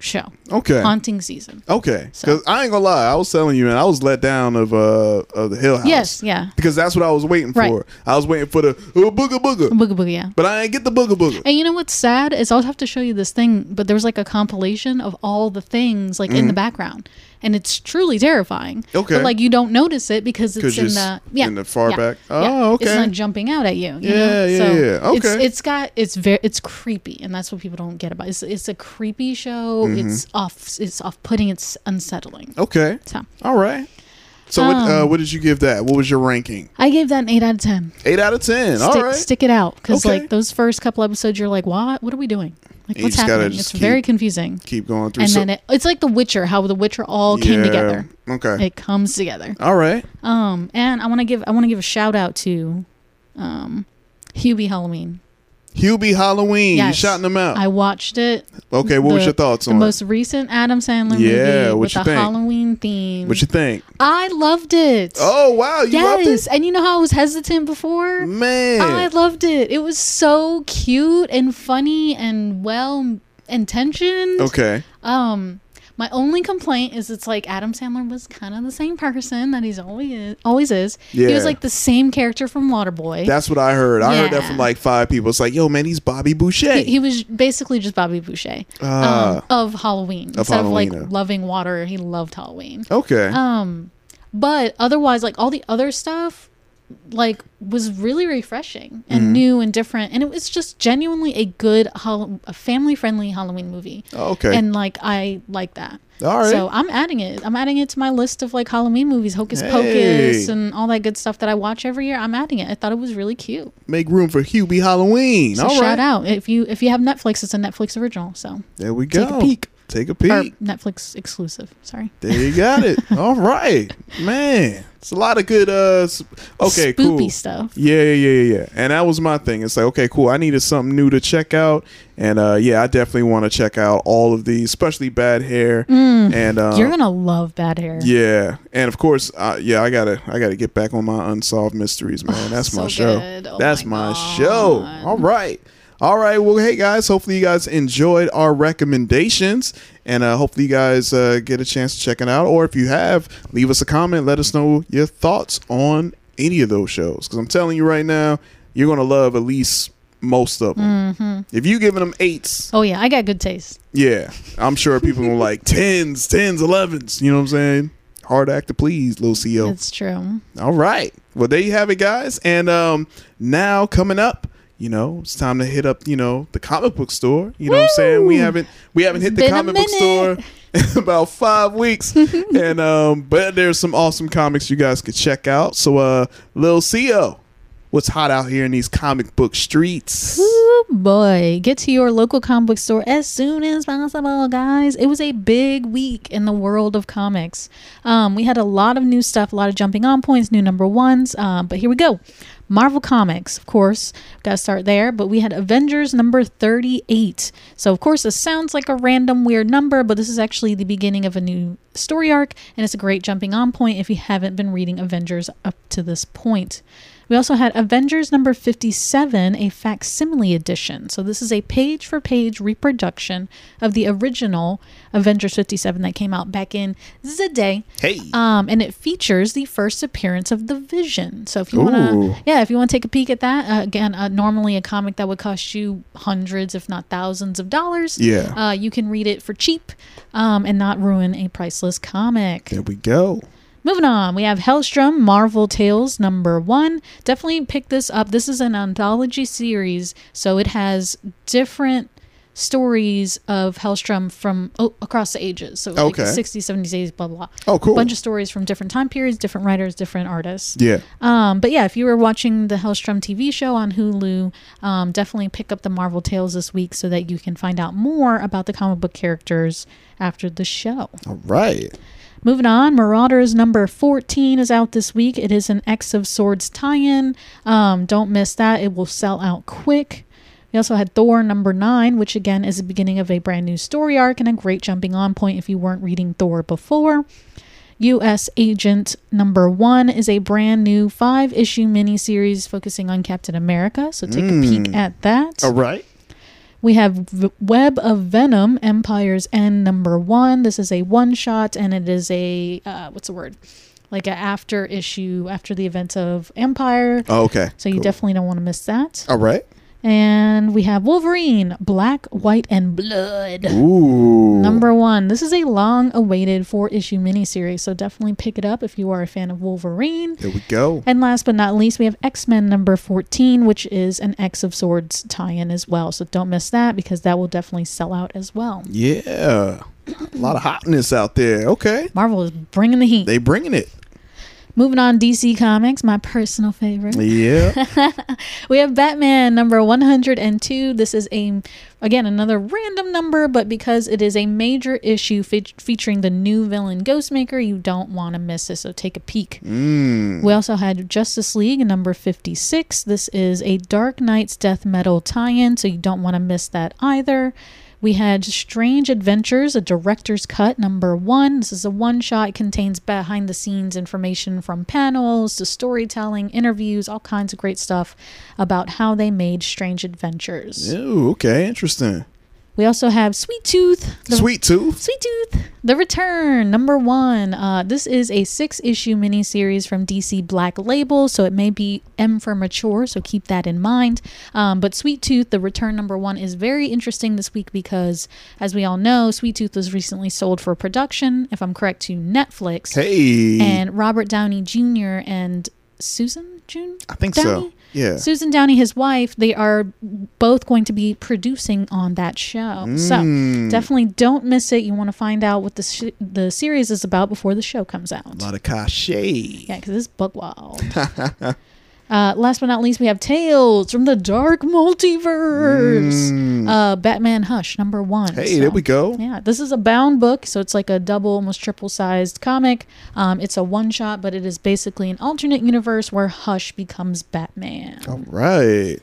show, okay. haunting season. Okay, So- because I ain't gonna lie, I was telling you, man, I was let down of uh of the Hill House. Yes, yeah. because that's what I was waiting Right. for. I was waiting for the uh, booga booga, Booga booga, yeah. but I ain't get the booga booga. And you know what's sad is I'll have to show you this thing, but there was like a compilation of all the things like in the background, and it's truly terrifying. Okay. but like you don't notice it because it's in the yeah in the far yeah, back. yeah. Oh, It's not jumping out at you. you Yeah, know? yeah, so yeah. It's, Okay. it's got it's very it's creepy, and that's what people don't get about. It's it's a creepy show. Mm-hmm. It's off. It's off putting. It's unsettling. Okay, So all right. So what uh, Um, what did you give that? What was your ranking? I gave that an eight out of ten. Eight out of ten. Stick, all right. stick it out because Okay. like those first couple episodes, you're like, what? What are we doing? Like, what's happening? It's very confusing. Keep going through. And so- then it, it's like The Witcher, how The Witcher all came together. Okay. It comes together. all right. Um, and I want to give I want to give a shout out to, um, Hubie Halloween. Hubie Halloween. You Yes. shouting them out. I watched it. okay. What was your thoughts on The most recent Adam Sandler Yeah, movie with you the think? Halloween theme. What you think? I loved it. Oh wow, you loved yes, it, and you know how I was hesitant before. man. I loved it. It was so cute and funny and well intentioned. okay. Um, my only complaint is it's like Adam Sandler was kind of the same person that he's always is, always is. Yeah. He was like the same character from Waterboy. That's what I heard. I heard that from like five people. It's like, yo, man, he's Bobby Boucher. he, he was basically just Bobby Boucher Ah. um, of Halloween. Instead Halloween, of uh. like loving water, he loved Halloween. okay. Um, but otherwise, like all the other stuff, like was really refreshing and Mm-hmm. new and different, and it was just genuinely a good, Hall- a family-friendly Halloween movie. Oh, okay. and like I like that. All right. So I'm adding it. I'm adding it to my list of like Halloween movies, Hocus Hey. Pocus, and all that good stuff that I watch every year. I'm adding it. I thought it was really cute. Make room for Hubie Halloween. So All shout right. out if you if you have Netflix, it's a Netflix original. So There we go. Take a peek. Take a or peek. Netflix exclusive. Sorry. There you got it. All right, man. It's a lot of good. Uh, okay, Spoopy cool. stuff. Yeah, yeah, yeah, yeah. And that was my thing. It's like, okay, cool. I needed something new to check out, and uh, yeah, I definitely want to check out all of these, especially Bad Hair. And uh, Mm. You're gonna love Bad Hair. yeah, and of course, uh, yeah, I gotta, I gotta get back on my unsolved mysteries, man. That's my show. Oh That's my my, show. All right, all right. Well, hey guys, hopefully you guys enjoyed our recommendations, and uh, hopefully you guys uh, get a chance to check it out. Or if you have, leave us a comment. Let us know your thoughts on any of those shows, because I'm telling you right now, you're gonna love at least most of them. Mm-hmm. If you giving them eights, Oh yeah, I got good taste. yeah, I'm sure people will like tens, tens, elevens. You know what I'm saying? Hard act to please, little Xio. It's true. All right. Well, there you have it, guys. And um, now coming up, you know, it's time to hit up, you know, the comic book store. You know what I'm saying? We haven't we haven't hit the comic book store in about five weeks. and um, but there's some awesome comics you guys could check out. So uh Lil Xio, what's hot out here in these comic book streets? Ooh, boy, get to your local comic book store as soon as possible, guys. It was a big week in the world of comics. Um, we had a lot of new stuff, a lot of jumping on points, new number ones. Um, but here we go. Marvel Comics, of course, got to start there. But we had Avengers number 38. So, of course, this sounds like a random weird number, but this is actually the beginning of a new story arc, and it's a great jumping on point if you haven't been reading Avengers up to this point. We also had Avengers number 57, a facsimile edition. So, this is a page for page reproduction of the original Avengers 57 that came out back in the day. Hey. Um, and it features the first appearance of the Vision. So if you want to, yeah, if you want to take a peek at that, uh, again, uh, normally a comic that would cost you hundreds, if not thousands of dollars. Yeah. Uh, you can read it for cheap, um, and not ruin a priceless comic. there we go. Moving on, we have Hellstrom Marvel Tales number one. Definitely pick this up. This is an anthology series, so it has different stories of Hellstrom from oh, across the ages. So like Okay. the 60s, 70s, 80s, blah, blah, blah. Oh, cool. A bunch of stories from different time periods, different writers, different artists. Yeah. Um, but yeah, if you were watching the Hellstrom TV show on Hulu, um, definitely pick up the Marvel Tales this week so that you can find out more about the comic book characters after the show. All right. Moving on, Marauders number 14 is out this week. It is an X of Swords tie in. Um, don't miss that, it will sell out quick. We also had Thor number 9, which again is the beginning of a brand new story arc and a great jumping on point if you weren't reading Thor before. U.S. Agent number 1 is a brand new five issue miniseries focusing on Captain America, so take a peek at that. All right. We have v- Web of Venom, Empire's End number one. This is a one shot, and it is a uh, what's the word? Like a after issue after the events of Empire. Oh, okay. so you Cool. definitely don't want to miss that. All right. And we have Wolverine, Black, White, and Blood. Ooh. Number one. This is a long awaited four issue miniseries, so definitely pick it up if you are a fan of Wolverine. There we go. And last but not least, we have X Men number 14, which is an X of Swords tie in as well. So don't miss that because that will definitely sell out as well. Yeah. A lot of hotness out there. Okay. Marvel is bringing the heat. They bringing it. Moving on, DC Comics, my personal favorite. Yeah. We have Batman number 102. This is a, again, another random number, but because it is a major issue fe- featuring the new villain Ghostmaker, you don't want to miss it. So take a peek. Mm. We also had Justice League number 56. This is a Dark Nights Death Metal tie in, so you don't want to miss that either. We had Strange Adventures, a director's cut, number one. This is a one shot. It contains behind the scenes information from panels to storytelling, interviews, all kinds of great stuff about how they made Strange Adventures. Ooh, okay. Interesting. We also have Sweet Tooth. the- Sweet Tooth. Sweet Tooth, The Return, number one. Uh, this is a six issue miniseries from DC Black Label, so it may be M for mature, so keep that in mind. Um, but Sweet Tooth, The Return, number one, is very interesting this week because, as we all know, Sweet Tooth was recently sold for production, if I'm correct, to Netflix. Hey. And Robert Downey Jr. and Susan June? I think so. Yeah. Susan Downey, his wife, they are both going to be producing on that show. So Mm. definitely don't miss it. You want to find out what the sh- the series is about before the show comes out. a lot of cachet. Yeah, because it's bug wild. uh, last but not least, we have Tales from the Dark Multiverse. Uh, Batman Hush, number one. Mm. Hey, there we go. Yeah, this is a bound book, so it's like a double, almost triple sized comic. Um, it's a one shot, but it is basically an alternate universe where Hush becomes Batman. All right.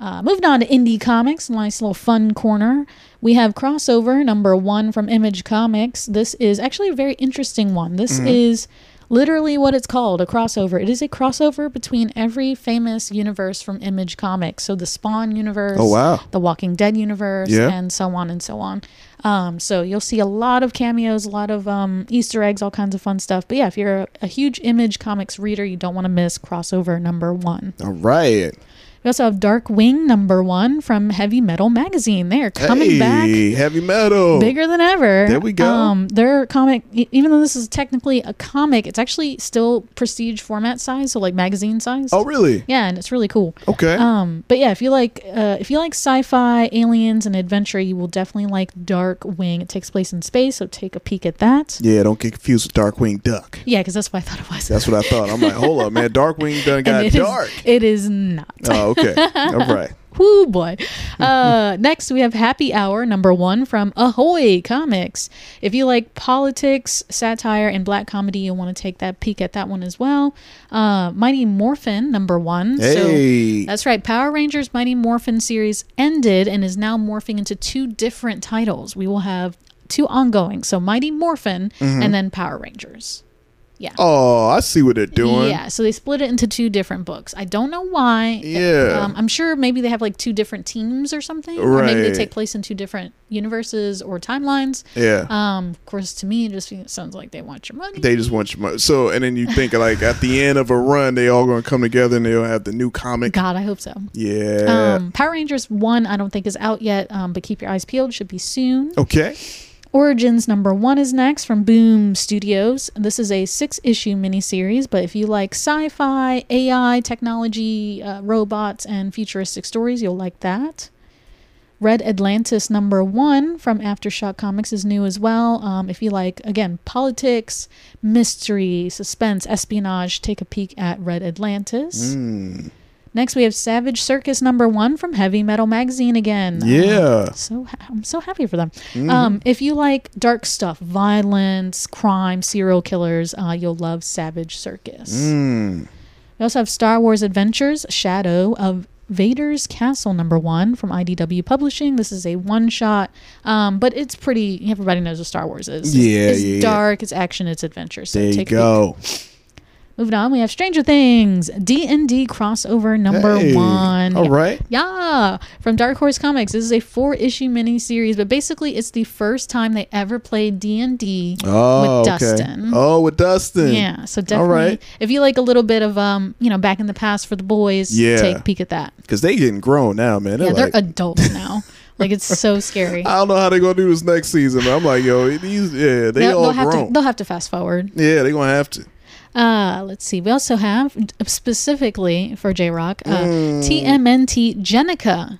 Uh, moving on to indie comics, nice little fun corner. We have crossover number one from Image Comics. This is actually a very interesting one. This Mm-hmm. is literally what it's called a crossover. It is a crossover between every famous universe from Image Comics. So the Spawn universe, Oh, wow. the Walking Dead universe, Yeah. and so on and so on. Um, so you'll see a lot of cameos, a lot of um, Easter eggs, all kinds of fun stuff. But yeah, if you're a, a huge Image Comics reader, you don't want to miss crossover number one. All right. We also have Dark Wing number one from Heavy Metal Magazine. They are coming hey, back heavy metal. bigger than ever. There we go. Um, their comic, even though this is technically a comic, it's actually still prestige format size, so like magazine size. Oh, really? Yeah, and it's really cool. Okay. Um, but yeah, if you like, uh, if you like sci-fi, aliens, and adventure, you will definitely like Dark Wing. It takes place in space, so take a peek at that. yeah, don't get confused with Darkwing Duck. Yeah, because that's what I thought it was. That's what I thought. I'm like, hold up, man. Darkwing done And got it is- dark. it is not. Oh, okay. All right. Woo boy. Uh, next, we have Happy Hour number one from Ahoy Comics. If you like politics, satire, and black comedy, you'll want to take that peek at that one as well. Uh, Mighty Morphin number one. Hey. So that's right. Power Rangers Mighty Morphin series ended and is now morphing into two different titles. We will have two ongoing. So Mighty Morphin Mm-hmm. and then Power Rangers. Yeah. Oh, I see what they're doing. Yeah, so they split it into two different books. I don't know why. Yeah. Um, I'm sure maybe they have like two different teams or something. Or maybe they take place in two different universes or timelines. Yeah. Um, of course, to me, it just sounds like they want your money. They just want your money. So, and then you think like at the end of a run, they all going to come together and they'll have the new comic. God, I hope so. Yeah. Um, Power Rangers 1, I don't think is out yet, um, but keep your eyes peeled. Should be soon. okay. Origins number one is next from Boom Studios. This is a six issue miniseries, but if you like sci fi, AI, technology, uh, robots, and futuristic stories, you'll like that. Red Atlantis number one from Aftershock Comics is new as well. Um, if you like, again, politics, mystery, suspense, espionage, take a peek at Red Atlantis. Next, we have Savage Circus number one from Heavy Metal Magazine again. Yeah. So ha- I'm so happy for them. Um, if you like dark stuff, violence, crime, serial killers, uh, you'll love Savage Circus. We also have Star Wars Adventures: Shadow of Vader's Castle number one from IDW Publishing. This is a one shot, um, but it's pretty. Everybody knows what Star Wars is. Yeah, it's yeah, yeah. dark. It's action. It's adventure. So There you go. Moving on, we have Stranger Things D and D crossover number Hey, one. all right. Yeah, from Dark Horse Comics. This is a four issue miniseries, but basically it's the first time they ever played D and D Oh, with okay. Dustin. Oh, with Dustin. Yeah, so definitely, right. if you like a little bit of um, you know, back in the past for the boys, Yeah. take a peek at that. Because they getting grown now, man. They're yeah, they're adults now. like it's so scary. I don't know how they're going to do this next season. But I'm like, yo, these, yeah, they they'll, all they'll have grown. to they'll have to fast forward. yeah, they're going to have to. Uh, let's see. We also have specifically for J Rock, uh, Mm. TMNT Jennika,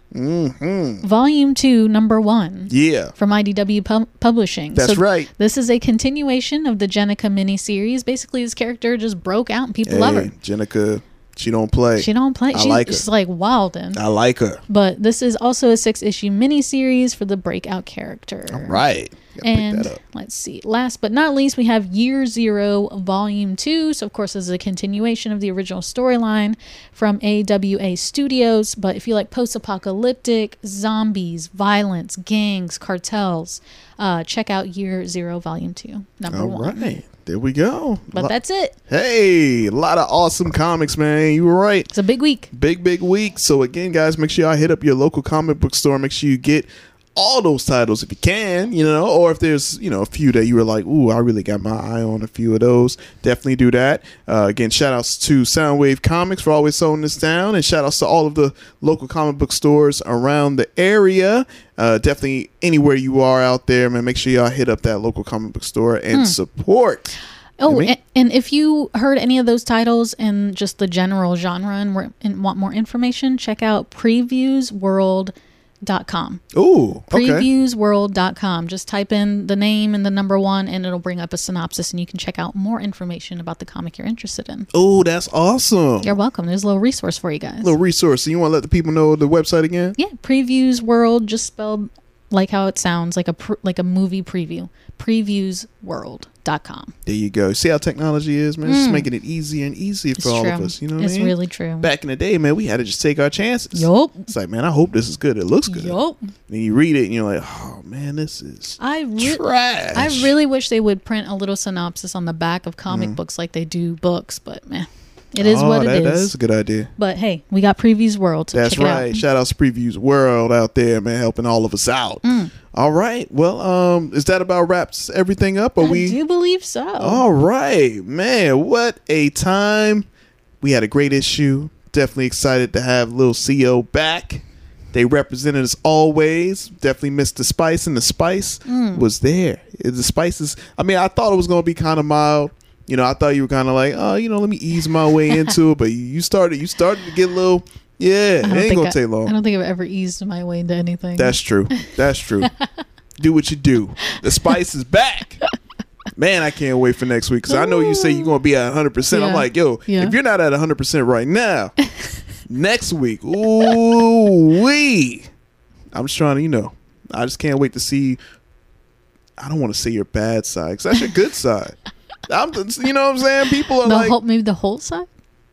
Volume Two, Number One. Mm-hmm. Yeah. From IDW pub- Publishing. That's right. This is a continuation of the Jennika miniseries. Basically, this character just broke out and people love her. Jennika, she don't play. She don't play. I She's, like her. she's like wildin'. I like her. But this is also a six issue miniseries for the breakout character. Right. Gotta pick And that up. let's see. Last but not least, we have Year Zero, Volume Two. So, of course, this is a continuation of the original storyline from AWA Studios. But if you like post-apocalyptic, zombies, violence, gangs, cartels, uh, check out Year Zero, Volume Two, number All one. right. There we go. But Lo- that's it. Hey, a lot of awesome comics, man. You were right. It's a big week. Big, big week. So, again, guys, make sure y'all hit up your local comic book store. Make sure you get all those titles if you can, you know, or if there's, you know, a few that you were like, ooh, I really got my eye on a few of those. Definitely do that. Uh, again, shout outs to Soundwave Comics for always holding this down, and shout outs to all of the local comic book stores around the area. Uh, definitely anywhere you are out there, man, make sure y'all hit up that local comic book store and support. Oh, and, and if you heard any of those titles and just the general genre and, and want more information, check out previewsworld.com. Ooh, okay. Previewsworld.com. Just type in the name and the number one, and it'll bring up a synopsis, and you can check out more information about the comic you're interested in. Oh, that's awesome. You're welcome. There's a little resource for you guys. A little resource. So you want to let the people know the website again? yeah, Previews World, just spelled like how it sounds, like a pr- like a movie preview. Previewsworld.com. There you go. See how technology is, man. It's just making it easier and easier for It's all true. of us. You know what it's I mean? really true. Back in the day, man, we had to just take our chances. Yup. It's like, man, I hope this is good. It looks good. Yup. And you read it and you're like, oh man, this is I re- trash. I really wish they would print a little synopsis on the back of comic Mm. books like they do books, but man, it is oh, what that, it That is. is a good idea. But hey, we got Previews World. So That's right. out. Shout out to Previews World out there, man, helping all of us out. Mm. All right. Well, um, is that about wraps everything up? Are I we do believe so. All right, man. What a time. We had a great issue. Definitely excited to have Lil Xio back. They represented us always. Definitely missed the spice, and the spice was there. The spices. I mean, I thought it was going to be kind of mild. You know, I thought you were kind of like, oh, you know, let me ease my way into it. But you started, you started to get a little, yeah, it ain't going I, take long. I don't think I've ever eased my way into anything. That's true. That's true. do what you do. The spice is back. Man, I can't wait for next week because I know you say you're going to be at 100%. I'm like, yo, Yeah. if you're not at 100% right now, next week. Ooh wee. I'm just trying to, you know, I just can't wait to see. I don't want to say your bad side because that's your good side. I'm, you know what I'm saying? People are The like, whole, maybe the whole side.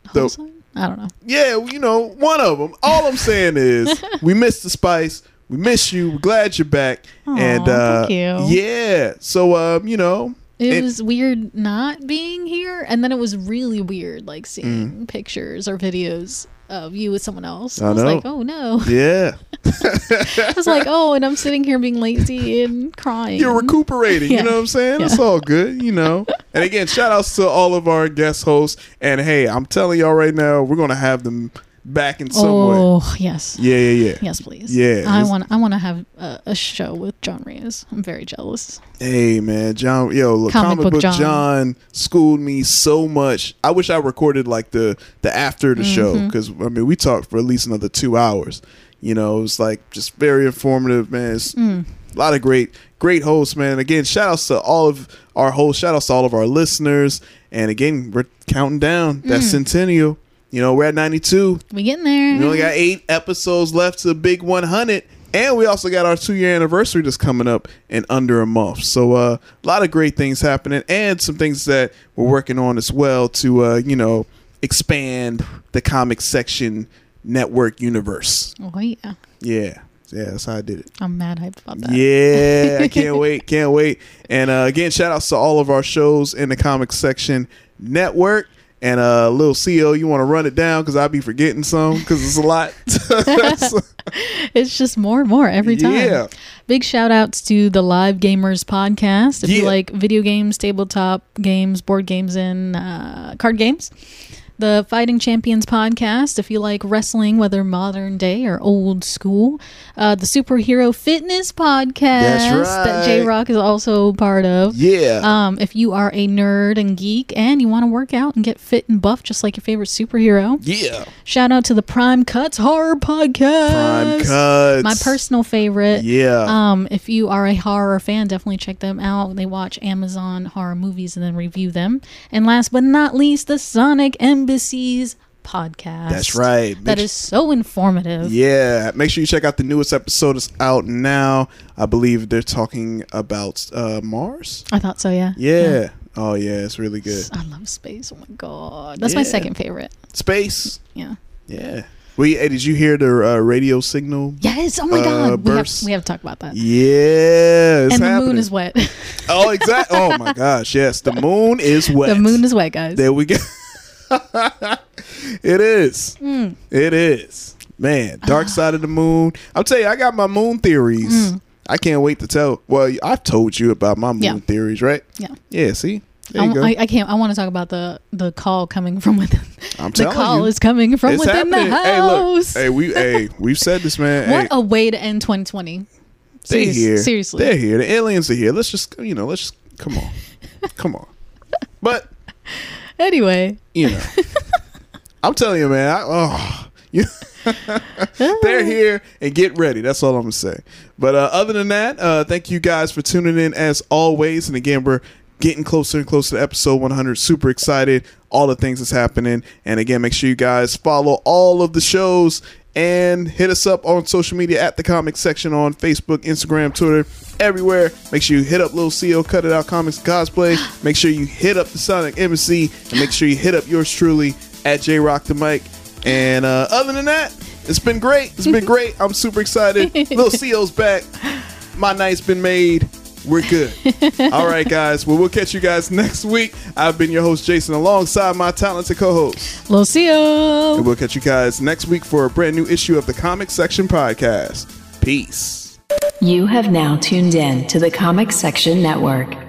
The whole The- side. I don't know. yeah, you know, one of them. All I'm saying is, we miss the spice. We miss you. We're glad you're back. and uh, thank you. yeah, so um, you know, It and- was weird not being here, and then it was really weird like seeing Mm. pictures or videos of you with someone else. I I, was know. like, oh no. yeah, I was like, oh, and I'm sitting here being lazy and crying. you're recuperating. You know what I'm saying? Yeah. It's all good. You know. And again, shout outs to all of our guest hosts. And hey, I'm telling y'all right now, we're gonna have them back in some way. Oh yes, Yeah, yeah, yeah. yes, please. Yeah, I want. I want to have a, a show with John Reyes. I'm very jealous. Hey man, John, yo, look, Comic comic, book book, John. John. schooled me so much. I wish I recorded like the the after the show Mm-hmm. because I mean we talked for at least another two hours. You know, it was like just very informative, man. It's Mm. A lot of great great hosts, man. Again, shout outs to all of our hosts. Shout outs to all of our listeners. And again, we're counting down that Mm. centennial. You know, we're at ninety two. We getting there. We only got eight episodes left to the big 100. And we also got our two year anniversary that's coming up in under a month. So uh, a lot of great things happening and some things that we're working on as well to, uh, you know, expand the comic section network universe. oh yeah, Yeah. Yeah, that's how I did it. I'm mad hyped about that. Yeah, I can't wait, can't wait. And uh, again, shout outs to all of our shows in the comic section network. And uh, little Xio, you want to run it down because I'll be forgetting some because it's a lot. It's just more and more every time. Yeah. Big shout outs to the Live Gamers podcast. If you like video games, tabletop games, board games, and uh, card games. The Fighting Champions podcast. If you like wrestling, whether modern day or old school. Uh, the Superhero Fitness podcast that J Rock is also part of. yeah. Um, if you are a nerd and geek and you want to work out and get fit and buff just like your favorite superhero, yeah. shout out to the Prime Cuts Horror Podcast. Prime cuts. My personal favorite. Yeah. Um, if you are a horror fan, definitely check them out. They watch Amazon horror movies and then review them. And last but not least, the Sonic Embassies podcast. That's right. That Make is so informative. yeah. Make sure you check out the newest episode. It's out now. I believe they're talking about uh, Mars. I thought so, yeah. Yeah. Oh, yeah. It's really good. I love space. Oh my god, that's my second favorite. Space. Yeah. Yeah. Well, hey, did you hear the uh, radio signal? Yes. Oh my Uh, god. We have, we have to talk about that. Yeah. And the moon is wet. Oh, exactly. oh my gosh. Yes, the moon is wet. the moon is wet, guys. There we go. it is. Hmm. It is. Man, dark side of the moon. I'll tell you, I got my moon theories. I can't wait to tell. Well, I've told you about my moon. Yeah. theories, right? yeah. Yeah. See, there I, you go. I, I can't. I want to talk about the the call coming from within. I'm the call you. is coming from within happening. the Hey, look. house. Hey, we. Hey, we've said this, man. what hey, a way to end 2020. they Serious- here. Seriously. they're here. The aliens are here. Let's just, you know, let's just come on, come on. But Anyway, you know, I'm telling you, man. I, oh, you, they're here and get ready. That's all I'm gonna say. But uh, other than that, uh, thank you guys for tuning in as always. And again, we're getting closer and closer to episode 100. Super excited. All the things that's happening. And again, make sure you guys follow all of the shows and hit us up on social media at the comic section on Facebook, Instagram, Twitter, everywhere. Make sure you hit up Little Xio, Cut It Out Comics Cosplay. Make sure you hit up the Sonic Embassy and make sure you hit up yours truly at J Rock the Mic. And uh, other than that, it's been great. It's been great. I'm super excited. Little Xio's back. My night's been made. We're good. All right, guys. Well, we'll catch you guys next week. I've been your host, Jason, alongside my talented co host. Lucio. And we'll catch you guys next week for a brand new issue of the Comic Section Podcast. Peace. You have now tuned in to the Comic Section Network.